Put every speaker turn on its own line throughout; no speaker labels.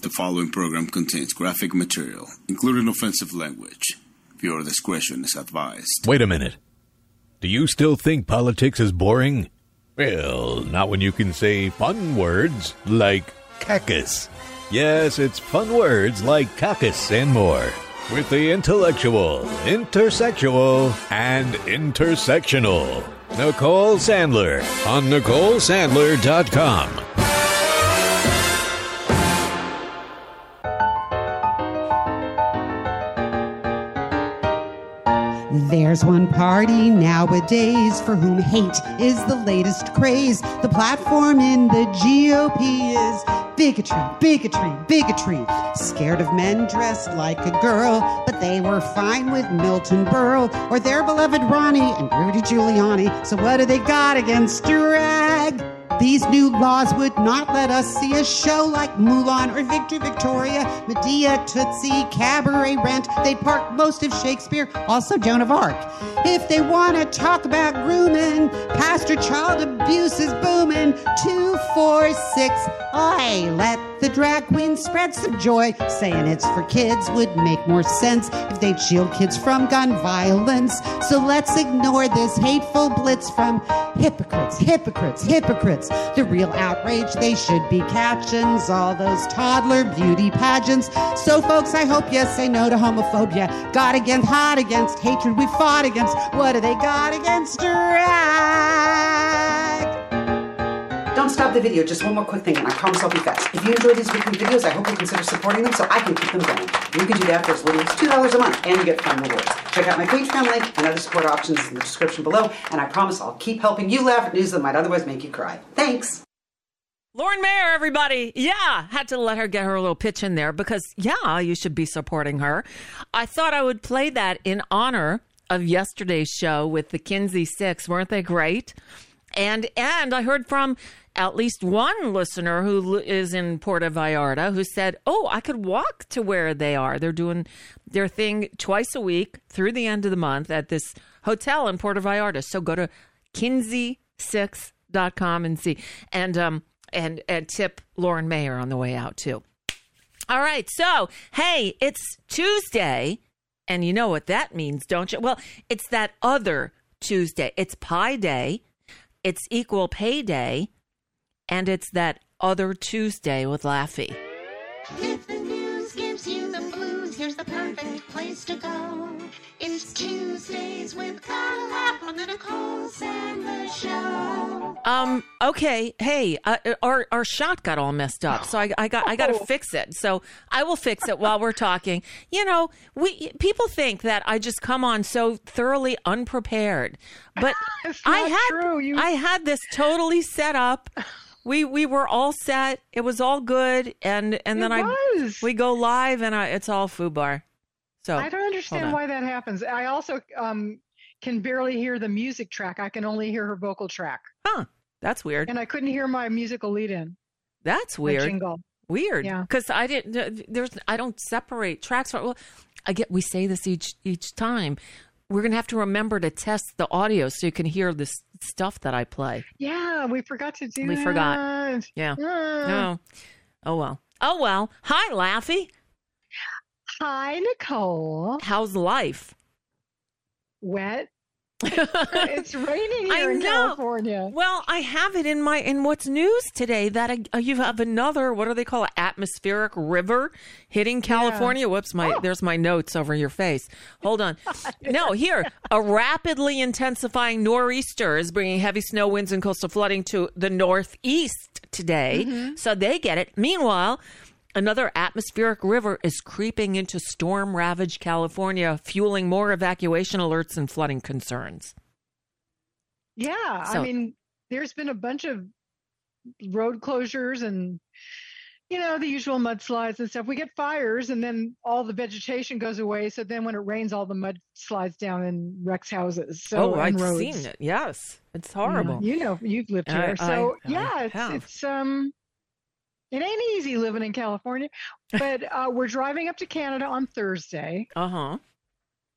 The following program contains graphic material, including offensive language. Viewer discretion is advised.
Wait a minute. Do you still think politics is boring? Well, not when you can say fun words like cactus. Yes, it's fun words like cactus and more. With the intellectual, intersexual, and intersectional. Nicole Sandler on NicoleSandler.com.
There's one party nowadays for whom hate is the latest craze. The platform in the GOP is bigotry, bigotry, bigotry. Scared of men dressed like a girl, but they were fine with Milton Berle or their beloved Ronnie and Rudy Giuliani. So what do they got against drag? These new laws would not let us see a show like Mulan or Victor Victoria, Medea, Tootsie, Cabaret Rent. They'd park most of Shakespeare, also Joan of Arc. If they want to talk about grooming, pastor child abuse is booming. Two, four, six, I let the drag queen spread some joy. Saying it's for kids would make more sense if they'd shield kids from gun violence. So let's ignore this hateful blitz from hypocrites, hypocrites, hypocrites. The real outrage they should be catchings, all those toddler beauty pageants. So, folks, I hope you say no to homophobia. God against, hot against hatred we fought against. What do they got against drag? Don't stop the video. Just one more quick thing, and I promise I'll be fast. If you enjoy these weekly videos, I hope you consider supporting them so I can keep them going. You can do that for as little as $2 a month, and you get fun rewards. Check out my Patreon link and other support options in the description below, and I promise I'll keep helping you laugh at news that might otherwise make you cry. Thanks!
Lauren Mayer, everybody. Yeah, had to let her get her little pitch in there because, yeah, you should be supporting her. I thought I would play that in honor of yesterday's show with the Kinsey Six. Weren't they great? And and I heard from at least one listener who is in Puerto Vallarta who said, "Oh, I could walk to where they are. They're doing their thing twice a week through the end of the month at this hotel in Puerto Vallarta. So go to kinsey6.com and see. And um and and tip Lauren Mayer on the way out too. All right, so hey, it's Tuesday, and you know what that means, don't you? Well, it's that other Tuesday. It's Pi Day, it's Equal Pay Day, and it's that other Tuesday with Laffy.
If the news gives you the blues, here's the perfect place to go. It's Tuesdays with GottaLaff on the Nicole Sandler Show.
Um. Okay. Hey, uh, our our shot got all messed up, so I, I got I got to fix it. So I will fix it while we're talking. You know, we people think that I just come on so thoroughly unprepared, but I had I had this totally set up. We we were all set. It was all good, and and then
It
I we go live, and I, it's all foobar. So
I don't understand why that happens. I also um, can barely hear the music track. I can only hear her vocal track,
Huh? That's weird.
and I couldn't hear my musical lead-in.
That's weird.
jingle.
Weird.
Yeah.
Because I didn't. There's. I don't separate tracks. Well, I get. We say this each each time. We're gonna have to remember to test the audio so you can hear this stuff that I play.
Yeah, we forgot to do
We
that.
forgot. Yeah.
Ah.
No. Oh well. Oh well. Hi, Laffy.
Hi, Nicole.
How's life?
Wet. it's raining
I
here in. California.
Well, I have it in my in what's news today that uh, you have another what do they call it atmospheric river hitting California. Whoops, my there's my notes over your face. Hold on. no, here a rapidly intensifying nor'easter is bringing heavy snow winds and coastal flooding to the northeast today, so they get it. Meanwhile. Another atmospheric river is creeping into storm ravaged California, fueling more evacuation alerts and flooding concerns.
Yeah,
So-
I mean, there's been a bunch of road closures and you know the usual mudslides and stuff. We get fires, and then all the vegetation goes away. So then, when it rains, all the mud slides down and wrecks houses. So
oh, I've
roads.
seen it. Yes, it's
Yeah,
horrible.
You know, you've lived
I-
here, so
I- I
yeah, it's
have.
it's um, it ain't easy living in California. But uh, we're driving up to Canada on Thursday,
Uh huh.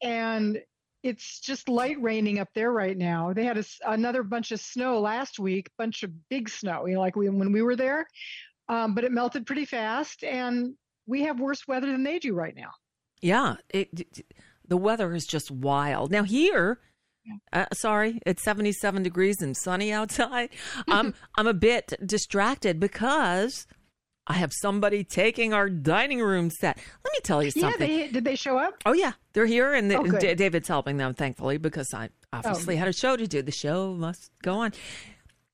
and it's just light raining up there right now. They had a another bunch of snow last week, bunch of big snow, you know, like we, when we were there. Um, but it melted pretty fast, and we have worse weather than they do right now.
Yeah. It, it- the weather is just wild. Now here, uh, sorry, it's 77 degrees and sunny outside. I'm I'm a bit distracted because I have somebody taking our dining room set. Let me tell you
Yeah,
something.
they did they show up?
Oh yeah, they're here, and,
Oh,
and
good.
David's helping them, thankfully, because I obviously had a show to do. The show must go on.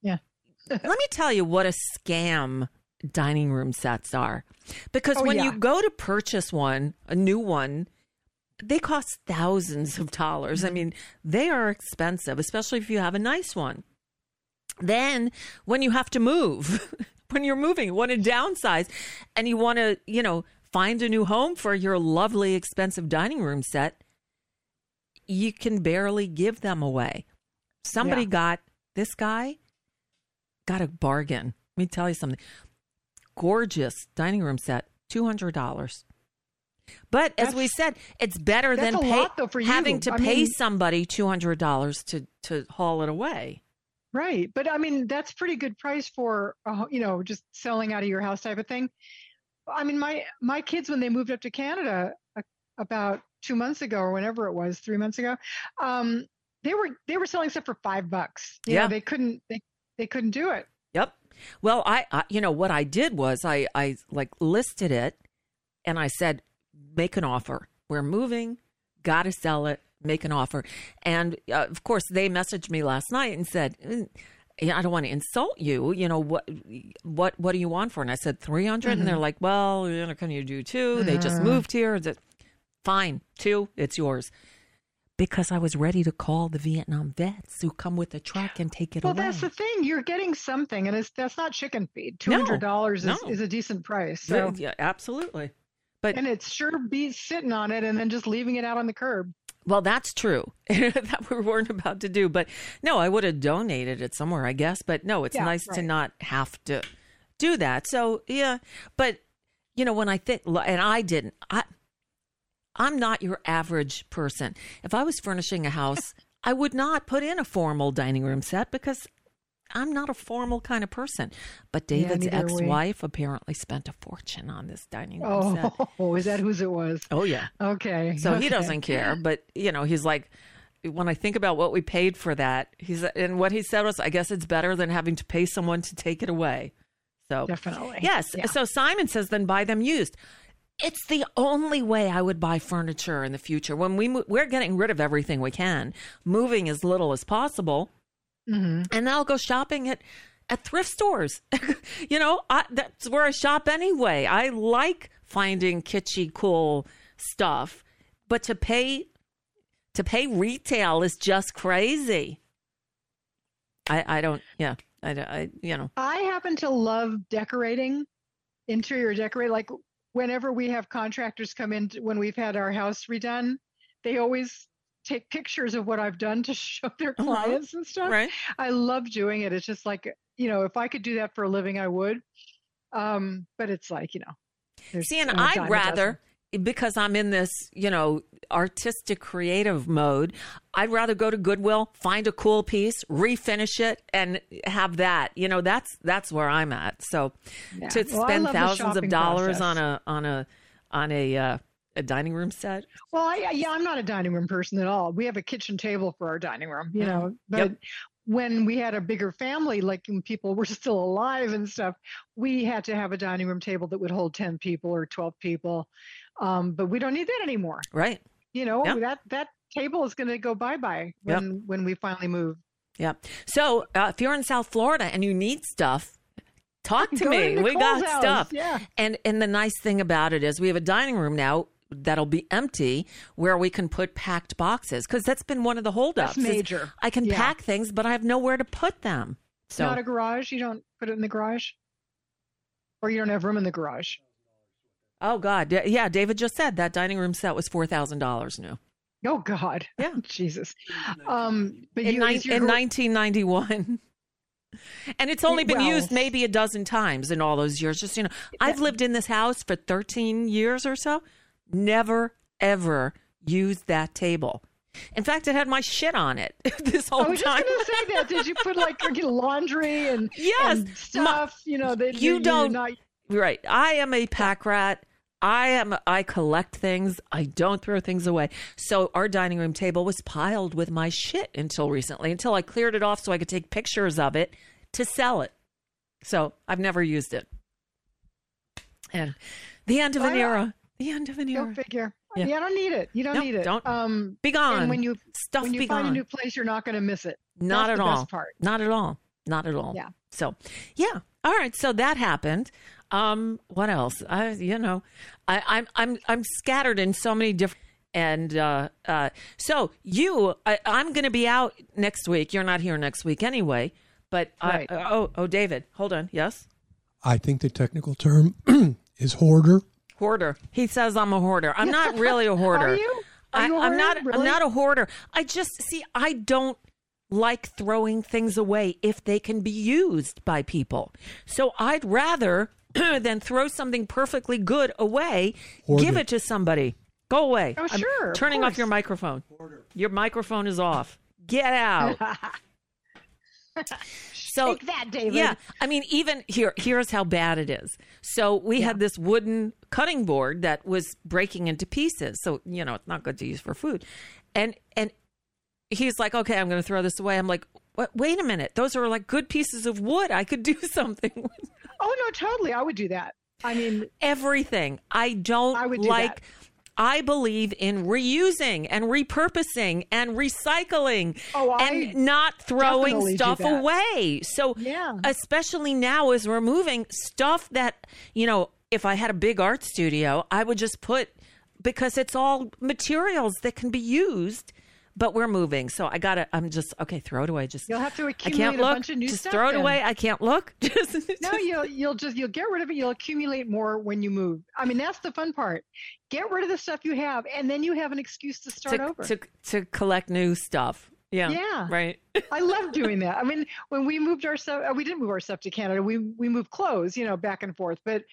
Yeah.
Let me tell you what a scam dining room sets are, because
Oh,
when
yeah.
you go to purchase one, a new one, they cost thousands of dollars. I
Mm-hmm.
mean, they are expensive, especially if you have a nice one. Then, when you have to move, when you're moving, want to downsize, and you want to, you know, find a new home for your lovely, expensive dining room set, you can barely give them away. Somebody
Yeah.
got this guy got a bargain. Let me tell you something. Gorgeous dining room set, two hundred dollars. But as we said, it's better than pay,
lot, though,
having to
I
pay
mean-
somebody two hundred dollars to to haul it away.
Right, but I mean that's pretty good price for uh, you know just selling out of your house type of thing. I mean my my kids when they moved up to Canada uh, about two months ago or whenever it was three months ago, um, they were they were selling stuff for five bucks. You know,
Yeah.
they couldn't they they couldn't do it.
Yep. Well, I, I you know what I did was I I like listed it and I said make an offer. We're moving, got to sell it, make an offer. And uh, of course they messaged me last night and said "Mm, I don't want to insult you. You know what? What? What do you want for? And I said three and they're like, "Well, you know, can you do two? They just moved here. Is it- Fine, two. It's yours." Because I was ready to call the Vietnam vets who come with a truck and take it
Well,
away.
that's the thing. You're getting something, and it's that's not chicken feed. Two
No,
hundred dollars is,
no.
is a decent price. So,
yeah, absolutely. But
and it's sure beats sitting on it and then just leaving it out on the curb.
Well, that's true. that we weren't about to do. But no, I would have donated it somewhere, I guess. But no, it's
Yeah,
nice to not have to do that. So, yeah. But, you know, when I think, and I didn't, I, I'm not your average person. If I was furnishing a house, I would not put in a formal dining room set because I'm not a formal kind of person. But David's
neither are we.
ex wife apparently spent a fortune on this dining room oh, set.
Oh, is that whose it was?
Oh, yeah.
Okay.
So he doesn't care, but you know, he's like, when I think about what we paid for that, he's and what he said was, I guess it's better than having to pay someone to take it away. So
Definitely.
yes.
Yeah.
So Simon says, then buy them used. It's the only way I would buy furniture in the future. When we mo- we're getting rid of everything we can, moving as little as possible,
Mhm.
and then I'll go shopping at at thrift stores. you know, I, that's where I shop anyway. I like finding kitschy, cool stuff, but to pay to pay retail is just crazy. I I don't. Yeah, I, I you know.
I happen to love decorating, interior decorate. Like whenever we have contractors come in, when we've had our house redone, they always take pictures of what I've done to show their
Uh-huh.
clients and stuff.
Right.
I love doing it. It's just like, you know, if I could do that for a living, I would. Um, but it's like, you know,
See, and I'd rather because I'm in this, you know, artistic creative mode, I'd rather go to Goodwill, find a cool piece, refinish it and have that. You know, that's that's where I'm at. So
Yeah.
to
Well,
spend thousands of dollars
process.
on a on a on a uh, a dining room set.
Well, I, yeah, I'm not a dining room person at all. We have a kitchen table for our dining room, you know, but
Yep.
when we had a bigger family, like when people were still alive and stuff, we had to have a dining room table that would hold 10 people or 12 people. Um, but we don't need that anymore.
Right.
You know,
Yep.
that, that table is going to go bye bye when, when we finally move.
Yeah. So uh, if you're in South Florida and you need stuff, talk to
Go
me.
to
we got
house,
stuff.
yeah.
And and the nice thing about it is we have a dining room now that'll be empty where we can put packed boxes because that's been one of the holdups.
That's major.
I can
Yeah.
pack things, but I have nowhere to put them. So
Not a garage. You don't put it in the garage or you don't have room in the garage.
oh god, Yeah. David just said that dining room set was four thousand dollars new
Oh God.
Yeah.
Jesus. Um, but
in,
you, is your
in 1991. And it's only been
Well-
used maybe a dozen times in all those years. Just, you know, I've lived in this house for 13 years or so. Never, ever used that table. In fact, it had my shit on it this whole time.
I was
time.
just going to say that. Did you put like your laundry and,
Yes.
and stuff? you know that
You
you're
don't-
Not,
Right. I am a pack rat. I am I collect things. I don't throw things away. So our dining room table was piled with my shit until recently, until I cleared it off so I could take pictures of it to sell it. So I've never used it. And the end of an
I-
era. The end of an
go
era.
figure.
Yeah.
Yeah. I don't need it. You don't
No,
need it.
don't.
Um,
Be gone.
and when you
Stuff
when you
be
find
gone.
a new place, you're not going to miss it.
Not
That's
at
the
all.
Best part.
Not at all. Not at all.
Yeah.
So, yeah. All right. So that happened. Um, what else? I, you know, I, I'm, I'm, I'm scattered in so many different, and, uh, uh, so you, I, I'm going to be out next week. You're not here next week anyway, but,
Right.
I, oh, oh, David, hold on. Yes.
I think the technical term is hoarder.
Hoarder. He says I'm a hoarder. I'm not really a hoarder.
Are you? Are
I,
you a
I'm
hoarder?
not. I'm not a hoarder. I just see. I don't like throwing things away if they can be used by people. So I'd rather than throw something perfectly good away,
Hoard
give
it.
it to somebody. Go away.
Oh,
I'm
sure, of
turning off your microphone. Hoarder. Your microphone is off. Get out. so
Take that, David.
yeah, I mean, even here, here's how bad it is. So we had this wooden cutting board that was breaking into pieces. So you know, it's not good to use for food. And and he's like, okay, I'm going to throw this away. I'm like, what? Wait a minute, those are like good pieces of wood. I could do something with
Oh no, totally. I would do that. I mean,
everything. I don't
I would do
like.
that.
I believe in reusing and repurposing and recycling
Oh,
and not throwing stuff away. So,
Yeah.
especially now as we're moving, stuff that, you know, if I had a big art studio, I would just put because it's all materials that can be used. But we're moving, so I gotta. I'm just okay. Throw it away. Just
You'll have to
I
accumulate
can't
a
look.
bunch of new
just
stuff
throw it away. I can't look. Just
no, you'll you'll just you'll get rid of it. You'll accumulate more when you move. I mean, that's the fun part. Get rid of the stuff you have, and then you have an excuse to start
to,
over.
to to collect new stuff. Yeah.
Yeah.
Right.
I love doing that. I mean, when we moved our stuff, we didn't move our stuff to Canada. We we moved clothes, you know, back and forth. But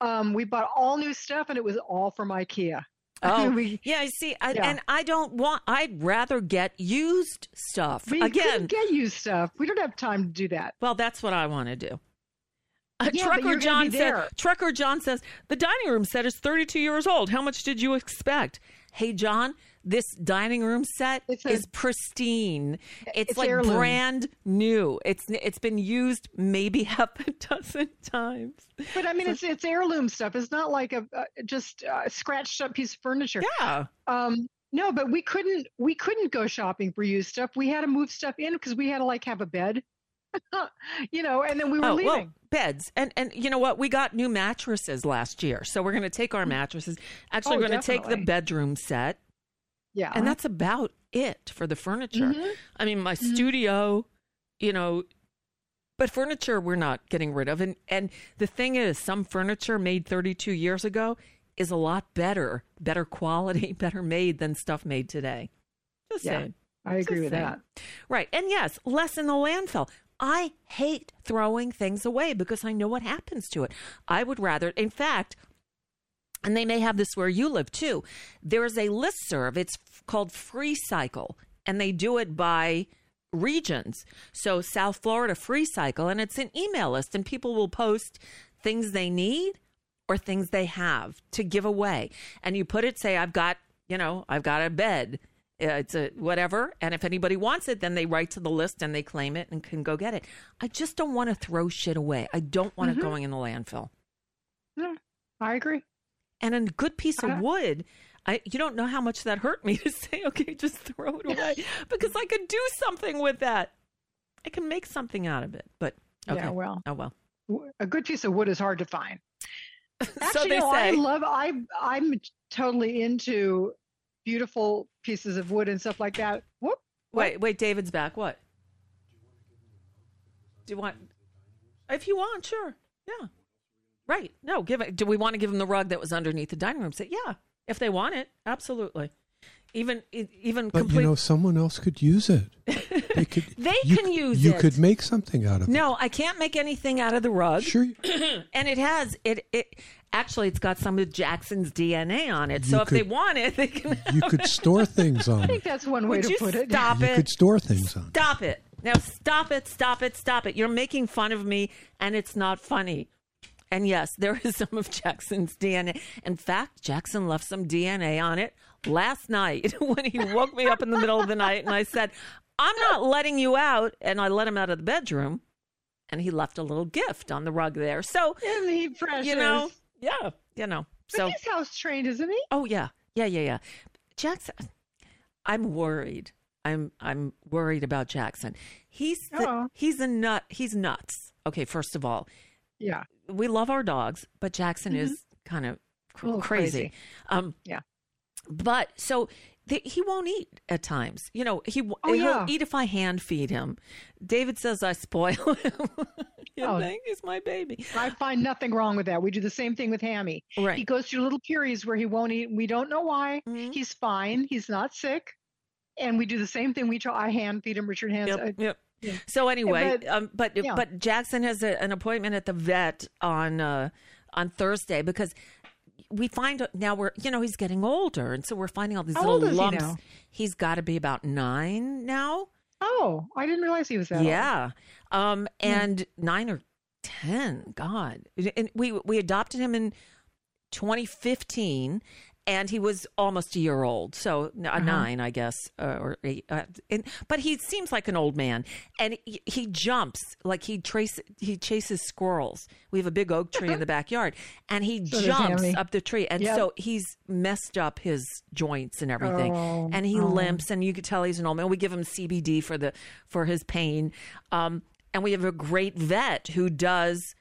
um, we bought all new stuff, and it was all from IKEA.
Oh,
we
yeah. I see. I,
Yeah.
And I don't want. I'd rather get used stuff
we
again.
get used stuff. We don't have time to do that.
Well, that's what I want to do. Uh,
Yeah,
Trucker John said. Trucker John says the dining room set is 32 years old. How much did you expect? Hey, John, this dining room set
a-
is pristine. It's,
It's
like
heirloom.
brand new. It's it's been used maybe half a dozen times.
But I mean, it's it's heirloom stuff. It's not like a, just a scratched up piece of furniture.
Yeah.
Um, no, but we couldn't we couldn't go shopping for used stuff. We had to move stuff in because we had to like have a bed, you know, and then we were
Oh,
leaving.
well, beds. And and you know what? We got new mattresses last year. So we're going to take our mattresses. Actually,
Oh,
we're going to take the bedroom set.
yeah,
And that's about it for the furniture.
Mhm.
I mean, my studio, you know, but furniture we're not getting rid of. And and the thing is, some furniture made 32 years ago is a lot better, better quality, better made than stuff made today. Just
Yeah.
saying.
I agree
Just
with
saying.
that.
Right. And yes, less in the landfill. I hate throwing things away because I know what happens to it. I would rather, in fact, and they may have this where you live too. There's a list serve. It's called Free Cycle, and they do it by regions. So South Florida Free Cycle, and it's an email list, and people will post things they need or things they have to give away. And you put it, say, I've got, you know, I've got a bed. Uh, It's a whatever. And if anybody wants it, then they write to the list and they claim it and can go get it. I just don't want to throw shit away. I don't want it going in the landfill.
Yeah, I agree.
And a good piece of
Uh-huh.
wood, I you don't know how much that hurt me to say, okay, just throw it away because I could do something with that. I can make something out of it. But okay.
Yeah, well.
oh well.
A good piece of wood is hard to find. Actually,
so they
no, I love. I I'm totally into beautiful pieces of wood and stuff like that. Whoop.
Wait, wait, David's back. What? Do you want? If you want, sure. Yeah. Right. No, give it. Do we want to give them the rug that was underneath the dining room? Say, yeah, if they want it, absolutely. Even e- even
But
complete.
you know, someone else could use it. They could.
They
you
can use
You
it.
You could make something out of it.
no, I can't make anything out of the rug.
Sure.
And it has it. It actually, it's got some of Jackson's DNA on it. So
You
if they want it, they can.
You could store things on it.
I think that's one way
Would
to
you
put it.
stop
You
it?
could store things on it.
Stop it. Now stop it, stop it, stop it. You're making fun of me and it's not funny. And yes, there is some of Jackson's DNA. In fact, Jackson left some DNA on it last night when he woke me up in the middle of the night and I said, I'm not letting you out. And I let him out of the bedroom and he left a little gift on the rug there. So,
Isn't he precious?
you know, yeah, you know.
But
So,
he's house trained, isn't he?
Oh yeah, yeah, yeah, yeah. Jackson, I'm worried. I'm I'm worried about Jackson. He's the, he's a nut. He's nuts. Okay, first of all,
Yeah.
we love our dogs, but Jackson is kind of cr- crazy.
crazy.
Um,
Yeah.
But so he won't eat at times. You know, he w-
Oh,
he'll
yeah.
eat if I hand feed him. David says I spoil him. you
Oh.
think he's my baby?
I find nothing wrong with that. We do the same thing with Hammy.
Right.
He goes through little periods where he won't eat. We don't know why.
Mhm.
He's fine. He's not sick. And we do the same thing. We try. I hand feed him. Richard hands.
Yep,
uh,
yep.
yeah.
So anyway,
but-
um, but
yeah.
but Jackson has a, an appointment at the vet on uh, on Thursday because we find now we're you know he's getting older and so we're finding all these
How
little
old he
lumps.
now?
He's got to be about nine now.
Oh, I didn't realize he was that. old.
Yeah, um, and nine or ten. God, and we we adopted him in 2015 and he was almost a year old. So n-
Uh-huh.
uh nine i guess uh, or eight uh, and, but he seems like an old man. And he, he jumps like he trace he chases squirrels. We have a big oak tree in the backyard. And he
So
jumps up the tree. And
Yep.
so he's messed up his joints and everything.
Oh,
and he
oh.
limps and you could tell he's an old man. We give him cbd for the for his pain. Um and we have a great vet who does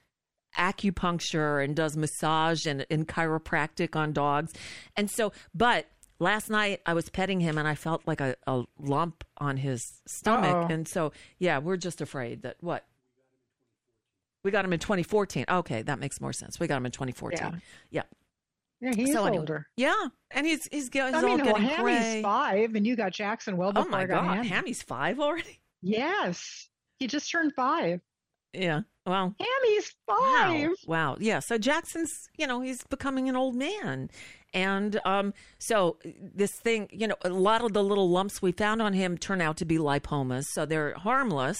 acupuncture and does massage and, and chiropractic on dogs. And so, but last night I was petting him and I felt like a, a lump on his stomach.
Uh-oh.
And so, yeah, we're just afraid that what? We got him in 2014. Okay, that makes more sense. We got him in 2014.
Yeah.
Yeah.
Yeah, he's
so anyway,
older.
yeah, and he's he's, he's
I mean,
all
well, Hammy's
gray.
five, and you got Jackson well
Oh my
I got
god,
Hammy.
Hammy's five already.
Yes, he just turned five.
Yeah. Well,
Hammy's five.
Wow. Wow. Yeah. So Jackson's, you know, he's becoming an old man. And um, so this thing, you know, a lot of the little lumps we found on him turn out to be lipomas. So they're harmless.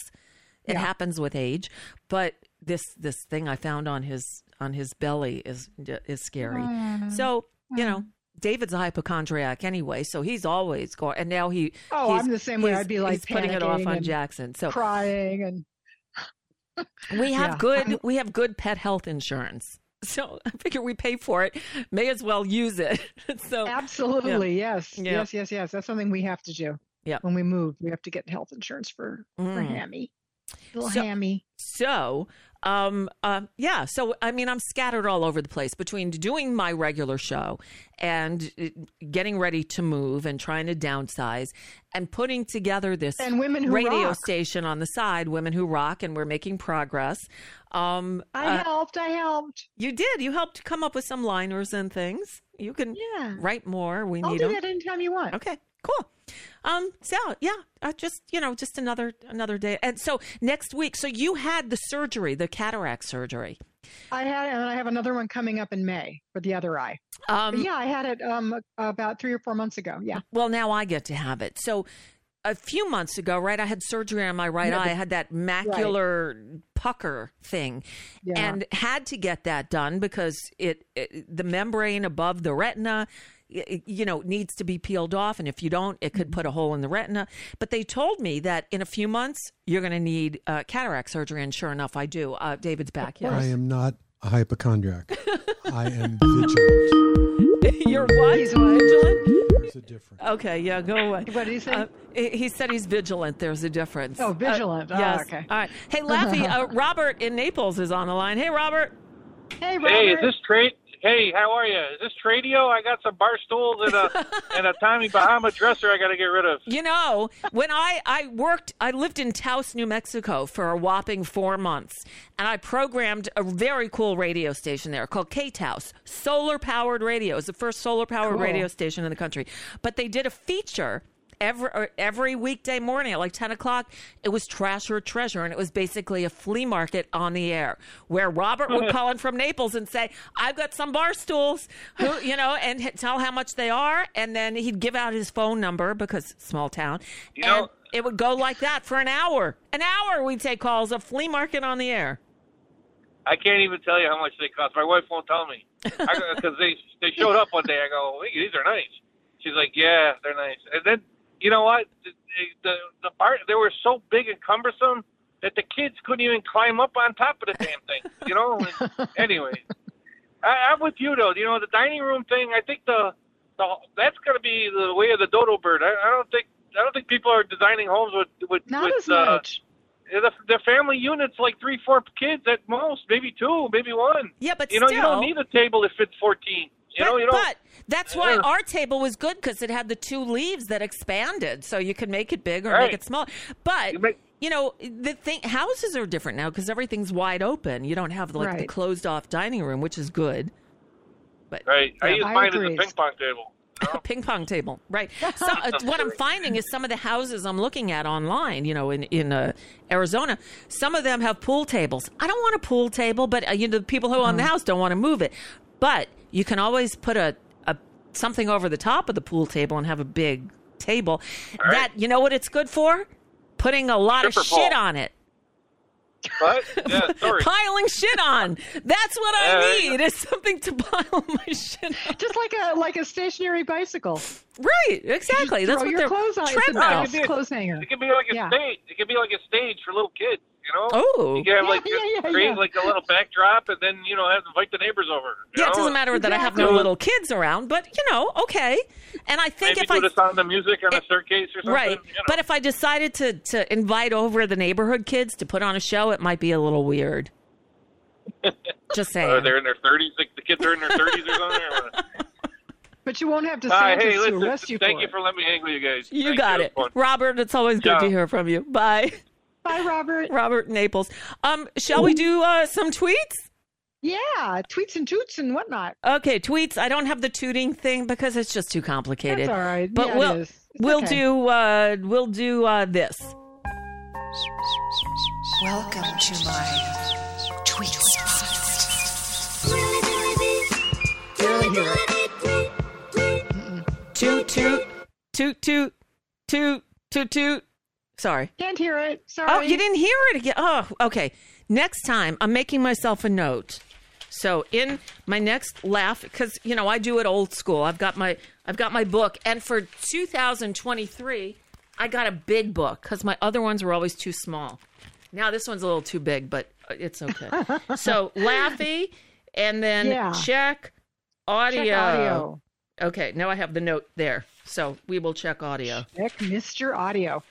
It
Yeah.
happens with age. But this this thing I found on his on his belly is is scary.
Mm.
So, you know, David's a hypochondriac anyway, so he's always going. And now he,
Oh, I'm the same way. I'd be, like,
he's putting it off on Jackson. So
Crying and
we have
Yeah.
good we have good pet health insurance. So I figure we pay for it. May as well use it. so
absolutely yes,
Yeah.
yes, yes, yes. That's something we have to do.
Yeah.
When we move, we have to get health insurance for for
Mm.
Hammy, little
So-
Hammy.
so um uh, yeah, so I mean I'm scattered all over the place between doing my regular show and uh, getting ready to move and trying to downsize and putting together this
And Women Who
radio
Rock.
station on the side, Women Who Rock, and we're making progress. Um,
I
uh,
helped. I helped.
you did. You helped come up with some liners and things. You can
Yeah.
write more. We
I'll
need
do
them.
that anytime you want.
Okay, cool. Um, so yeah, uh, just you know, just another another day. And so next week, so you had the surgery, the cataract surgery.
I had, and I have another one coming up in May for the other eye.
Um,
yeah, I had it um about three or four months ago. Yeah.
Well, now I get to have it. So a few months ago, right, I had surgery on my right
Yeah,
eye. I had that macular pucker thing
Yeah.
and had to get that done because it, it the membrane above the retina you know needs to be peeled off and if you don't it
Mm-hmm.
could put a hole in the retina but they told me that in a few months you're going to need uh, cataract surgery and sure enough i do uh, david's back yes
I am not a hypochondriac. I am vigilant.
you're what
He's
vigilant
There's a difference.
okay yeah go away
What did he say?
Uh, he he said he's vigilant. There's a difference.
Oh, vigilant.
Uh,
Oh,
yes.
okay.
All right. Hey, Laffy, uh, Robert in Naples is on the line. Hey, Robert.
hey, Robert.
Hey, is this trade? Hey, how are you? Is this Tradio? I got some bar stools and a and a Tommy Bahama dresser I got to get rid of.
You know, when I, I worked, I lived in Taos, New Mexico for a whopping four months, and I programmed a very cool radio station there called K Taos, solar powered radio. It was the first solar powered
Cool.
radio station in the country. But they did a feature. Every or every weekday morning at like ten o'clock, it was trash or treasure, and it was basically a flea market on the air where Robert would call in from Naples and say, "I've got some bar stools," who you know, and h- tell how much they are, and then he'd give out his phone number because small town,
You
and
know-
it would go like that for an hour. An hour we'd take calls, a flea market on the air.
I can't even tell you how much they cost. My wife won't tell me because they they showed up one day. I go, these are nice. She's like, yeah, they're nice. And then you know what? The the, the bar they were so big and cumbersome that the kids couldn't even climb up on top of the damn thing. You know. And anyway, I, I'm with you though. You know the dining room thing. I think the the that's going to be the way of the dodo bird. I, I don't think. I don't think people are designing homes with with
Not
with
as
uh,
much.
the, the family unit's like three, four kids at most, maybe two, maybe one.
Yeah, but
you know,
still,
you don't need a table if it's fourteen. You
but,
know, you don't.
but that's why
Yeah.
our table was good because it had the two leaves that expanded, so you could make it big or
Right.
make it small. But
You make-
you know, the thing houses are different now because everything's wide open. You don't have like the closed off dining room, which is good. But
right. I
Yeah.
use
I
mine as a ping pong table. you
ping pong table, right? So uh, what I'm finding is some of the houses I'm looking at online, you know, in in uh, Arizona, some of them have pool tables. I don't want a pool table, but uh, you know, the people who own the house don't want to move it. But you can always put a, a something over the top of the pool table and have a big table.
right.
That you know what it's good for? Putting a lot of shit
pole.
on it.
What? Yeah, sorry.
Piling shit on. That's what
Yeah,
I
there you
need. Is something to pile my shit on.
Just like a like a stationary bicycle.
Right, exactly. That's
Throw
what
your
they're
clothes on. It's a
treadmill.
nice clothes hanger.
It could be like a
Yeah.
stage. It could be like a stage for little kids. You know.
Oh.
You can have
Yeah,
like
yeah, yeah,
create
yeah.
like a little backdrop, and then you know have invite the neighbors over. you
Yeah, it doesn't matter that I have no little kids around, but you know, okay. And I think
Maybe
if
do
I
the sound of music on a staircase or something.
right,
you know.
but if I decided to to invite over the neighborhood kids to put on a show, it might be a little weird. Just saying.
Uh, they're in their thirties. Like the kids are in their thirties or something.
But you won't have to
say
DeSantis
hey,
to arrest you
thank
for
you
it.
for letting me hang with you guys.
you
Thank
got
you.
it, Robert. It's always good to hear from you. Bye,
Bye, Robert.
Robert Naples. Um, shall we do uh, some tweets?
Yeah, tweets and toots and whatnot.
Okay, tweets. I don't have the tooting thing because it's just too complicated.
That's all right.
But
Yeah,
we'll we'll
okay.
do uh, we'll do uh, this.
Welcome to my tweet spot.
Toot toot toot toot toot toot toot. Sorry.
Can't hear it. Sorry.
Oh, you didn't hear it again. Oh, okay. Next time, I'm making myself a note. So in my next laugh, because you know I do it old school. I've got my I've got my book, and for 2023, I got a big book because my other ones were always too small. Now this one's a little too big, but uh, it's okay. so Laffy, and then
Yeah.
check audio.
Check audio.
Okay, now I have the note there. So we will check audio.
Check Mr. Audio.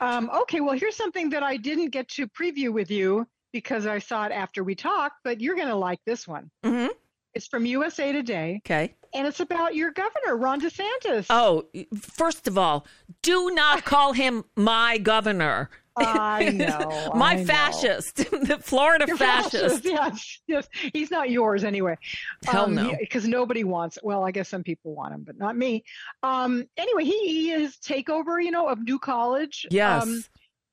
Um, okay, well, here's something that I didn't get to preview with you because I saw it after we talked, but you're going to like this one.
hmm
It's from USA Today,
Okay.
and it's about your governor, Ron DeSantis.
Oh, first of all, do not call him my governor.
I know.
my
I know.
fascist, the Florida
You're
fascist.
Yes, yes. He's not yours anyway.
Hell no.
Because nobody wants. Well, I guess some people want him, but not me. Um. Anyway, he, he is takeover, you know, of New College.
Yes.
Um,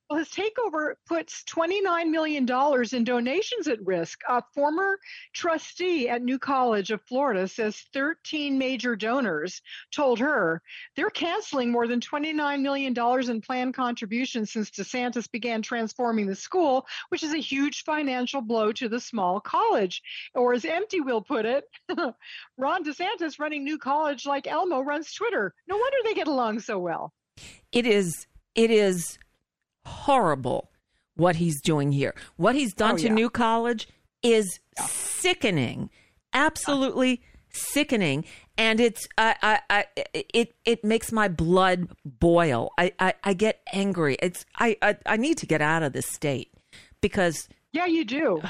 Well, his takeover puts $29 million in donations at risk. A former trustee at New College of Florida says 13 major donors told her they're canceling more than $29 million in planned contributions since DeSantis began transforming the school, which is a huge financial blow to the small college. Or as Empty will put it, Ron DeSantis running New College like Elmo runs Twitter. No wonder they get along so well.
It is it is horrible what he's doing here. What he's done
Oh,
to
yeah.
New College is sickening. Absolutely sickening and it's I, I, I it it makes my blood boil. I, I, I get angry. It's I, I I need to get out of this state because
Yeah, you do.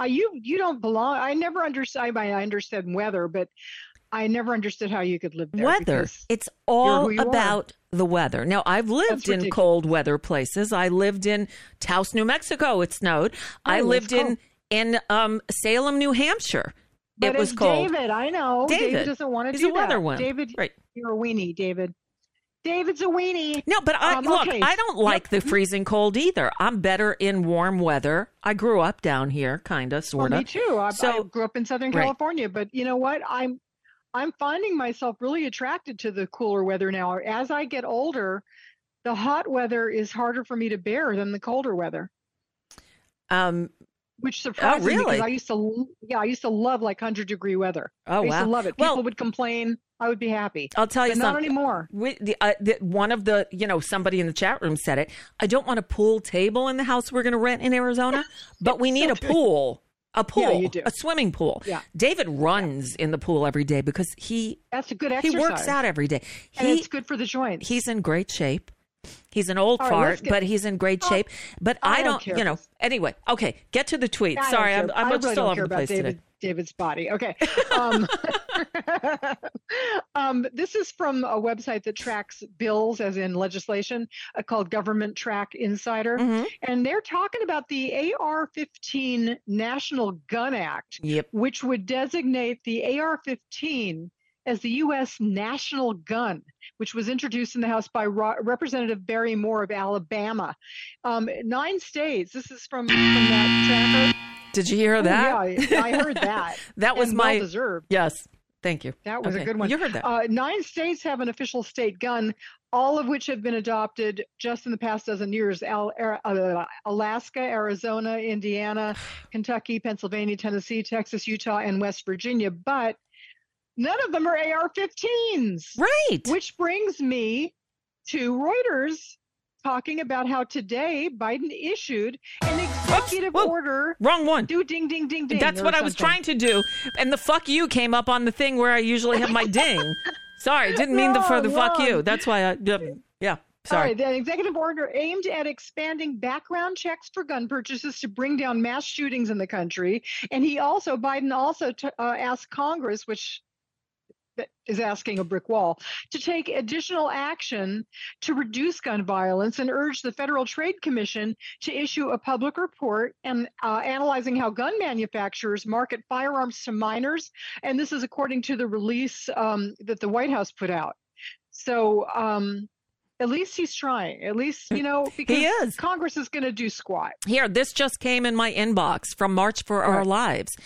Uh, you you don't belong. I never understood. I, I understood weather, but I never understood how you could live there.
Weather. It's all about the weather. Now, I've lived in cold weather places. I lived in Taos, New Mexico. It snowed. I
Oh,
lived in in um, Salem, New Hampshire.
But
it was cold.
David, I know.
David.
doesn't want to
He's
do
a weather
that.
one.
David,
Right.
you're a weenie, David. David's a weenie.
No, but I
Um,
look.
okay.
I don't like the freezing cold either. I'm better in warm weather. I grew up down here, kind of, sort of.
me too. I,
So-
I grew up in Southern
Right.
California, but you know what? I'm I'm finding myself really attracted to the cooler weather now. As I get older, the hot weather is harder for me to bear than the colder weather.
Um.
which surprised me
really?
because I used to, yeah, I used to love like hundred degree weather.
Oh
I used
wow.
to love it. People
Well,
would complain, I would be happy.
I'll tell you
but not anymore.
We, the, uh, the, one of the, you know, somebody in the chat room said it. I don't want a pool table in the house we're going to rent in Arizona, but we need a pool. A pool,
Yeah,
a swimming pool.
Yeah.
David runs in the pool every day because he
That's a good exercise.
he works out every day.
and it's good for the joints.
he's in great shape. He's an old
All right,
fart,
get-
but he's in great
Oh,
shape. But
I
I
don't
don't, you know. Anyway, okay, get to the tweet.
I
Sorry. I'm, I'm
I really
still
don't
over the place
David,
today.
David's body. Okay. Um, um, this is from a website that tracks bills, as in legislation, uh, called Government Track Insider.
Mhm.
And they're talking about the AR 15 National Gun Act,
Yep.
which would designate the AR 15 as the U.S. national gun, which was introduced in the House by Ro- Representative Barry Moore of Alabama. Um, nine states, this is from, from that tracker.
Did you hear
Oh,
that?
yeah, I heard that.
that was my
well deserved.
yes. Thank you.
That was
Okay,
a good one.
You heard that?
Uh, nine states have an official state gun, all of which have been adopted just in the past dozen years. Al- Ar- uh, Alaska, Arizona, Indiana, Kentucky, Pennsylvania, Tennessee, Texas, Utah, and West Virginia. But none of them are AR-15s.
right.
Which brings me to Reuters talking about how today Biden issued an executive
whoa.
order.
Wrong one.
Do ding ding ding ding.
That's what I was
something.
trying to do. And the fuck you came up on the thing where I usually have my ding. Sorry, didn't mean the for the
Wrong,
fuck you. That's why I yeah, yeah. Sorry.
right, the executive order aimed at expanding background checks for gun purchases to bring down mass shootings in the country. And he also, Biden also t- uh, asked Congress, which that is asking a brick wall, to take additional action to reduce gun violence and urge the Federal Trade Commission to issue a public report and uh, analyzing how gun manufacturers market firearms to minors. And this is according to the release um, that the White House put out. So um, at least he's trying. At least, you know, because
He is.
Congress is going to do squat.
Here, this just came in my inbox from March for Our. Lives.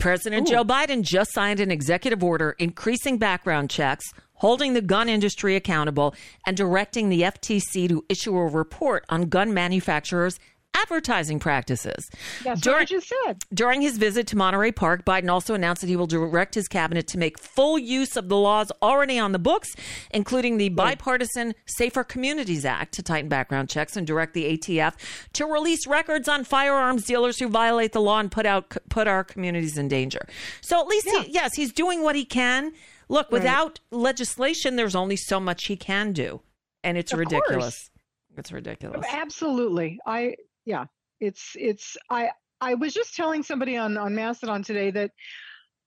President
Ooh.
Joe Biden just signed an executive order increasing background checks, holding the gun industry accountable, and directing the FTC to issue a report on gun manufacturers' advertising practices.
That's
During-
what just said.
During his visit to Monterey Park, Biden also announced that he will direct his cabinet to make full use of the laws already on the books, including the bipartisan Safer Communities Act to tighten background checks and direct the ATF to release records on firearms dealers who violate the law and put out put our communities in danger. So at least, he, yes, he's doing what he can. Look, without legislation, there's only so much he can do, and it's
Of
ridiculous. It's ridiculous.
Absolutely. I yeah. It's it's I I was just telling somebody on on Mastodon today that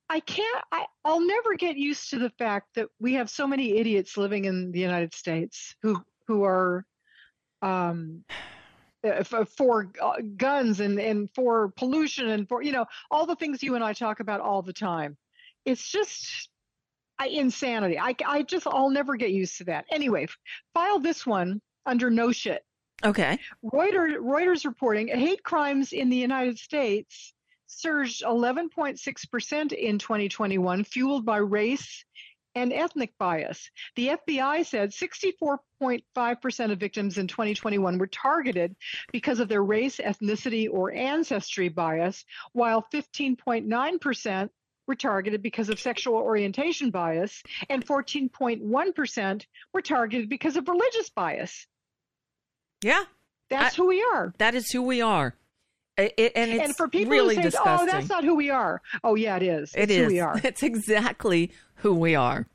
I can't I I'll never get used to the fact that we have so many idiots living in the United States who who are um uh, for uh, guns and and for pollution and for you know all the things you and I talk about all the time. It's just I, insanity. I I just I'll never get used to that. Anyway, file this one under no shit.
Okay.
Reuters, Reuters reporting hate crimes in the United States surged 11.6% in 2021, fueled by race and ethnic bias. The FBI said 64.5% of victims in 2021 were targeted because of their race, ethnicity, or ancestry bias, while 15.9% were targeted because of sexual orientation bias, and 14.1% were targeted because of religious bias.
Yeah.
That's
I-
who we are.
That is who we are. It, and it's
and for people
really
who say,
disgusting.
"Oh, that's not who we are," oh yeah, it is.
It
It's who we are.
It's exactly who we are.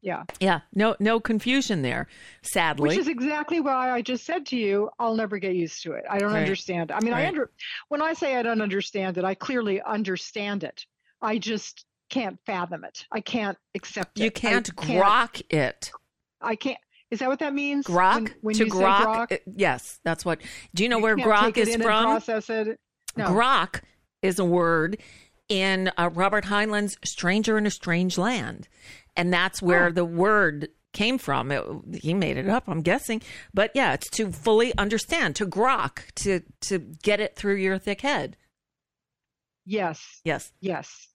Yeah,
Yeah. No no confusion there. Sadly.
which is exactly why I just said to you, I'll never get used to it. I don't
Right.
understand. I mean, I under when I say I don't understand it, I clearly understand it. I just can't fathom it. I can't accept it.
you
I
can't grok it.
I can't. Is that what that means?
Grok
when, when
to
you say
grok.
grok,
it- yes, that's what. Do you know
you
where grok is from?
process it. No.
Grok is a word in uh, Robert Heinlein's Stranger in a Strange Land. And that's where
Oh.
the word came from. It, he made it up, I'm guessing. But yeah, it's to fully understand, to grok, to to get it through your thick head.
Yes.
Yes.
Yes.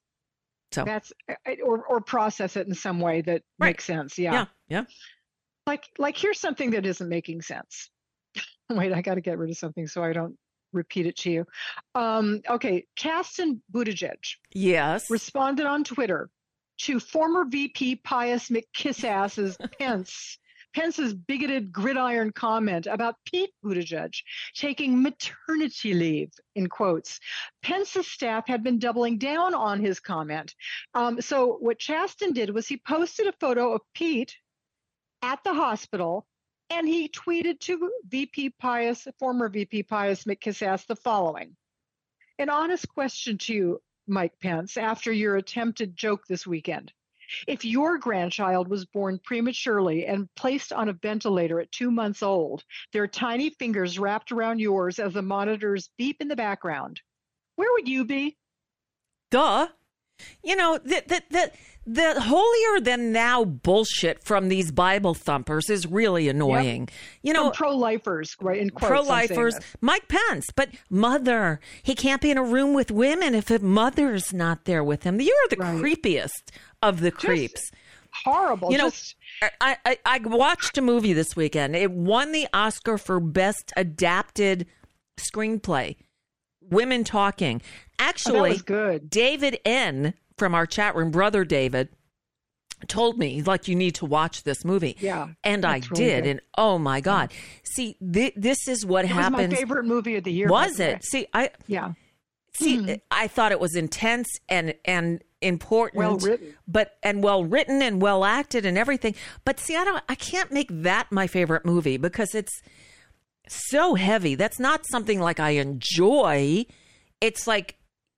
So
That's or or process it in some way that
Right.
makes sense.
yeah, yeah.
Like like here's something that isn't making sense. Wait i got to get rid of something so i don't repeat it to you. Um, okay Chasten Buttigieg
Yes.
responded on twitter to former vp pius mckiss-ass's pence pence's bigoted gridiron comment about pete buttigieg taking maternity leave in quotes. Pence's staff had been doubling down on his comment. Um, so what chasten did was he posted a photo of pete at the hospital and he tweeted to VP Pius, former VP Pius McKissass, the following An honest question to you, Mike Pence, after your attempted joke this weekend. If your grandchild was born prematurely and placed on a ventilator at two months old, their tiny fingers wrapped around yours as the monitors beep in the background, where would you be?
Duh. You know, the, the, the, the holier than now bullshit from these Bible thumpers is really annoying. You know,
pro lifers, right? In
Pro lifers. Mike Pence, but mother, he can't be in a room with women if a mother's not there with him. You're the
Right.
creepiest of the creeps.
Horrible.
You know,
just
I, I, I watched a movie this weekend. It won the Oscar for Best Adapted Screenplay. Women Talking. Oh, Actually,
was good.
David N. from our chat room, brother David, told me like you need to watch this movie.
Yeah,
and I
really
did,
good.
and oh my god! See, thi- this is what
it was
happens.
my favorite movie of the year.
was it? See, I
Yeah.
see. Mm-hmm. I thought it was intense and and important,
Well written.
but and well written and well acted and everything. But see, I don't. I can't make that my favorite movie because it's so heavy. That's not something like I enjoy. It's like.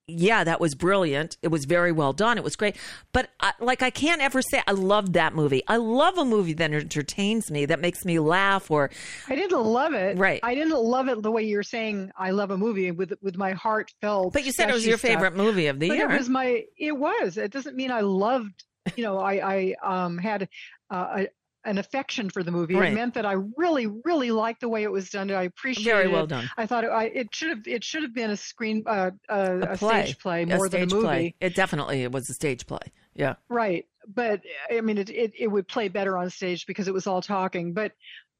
Yeah, that was brilliant. It was very well done. It was great. But I, like, I can't ever say I loved that movie. I love a movie that entertains me, that makes me laugh, or
I didn't love it.
Right.
I didn't love it the way you're saying I love a movie with with my heart felt.
But you said it was your
stuff.
favorite movie of the
But
year.
it was my. It was. It doesn't mean I loved. You know, I I um had uh, a, an affection for the movie.
Right.
It meant that I really really liked the way it was done. I appreciated. It.
Very well
it.
done.
I thought it, I, it should have it should have been a screen uh, uh,
a
a,
play,
stage play
a
more than a movie.
play. It definitely it was a stage play. Yeah,
Right. But I mean, it, it, it would play better on stage because it was all talking. But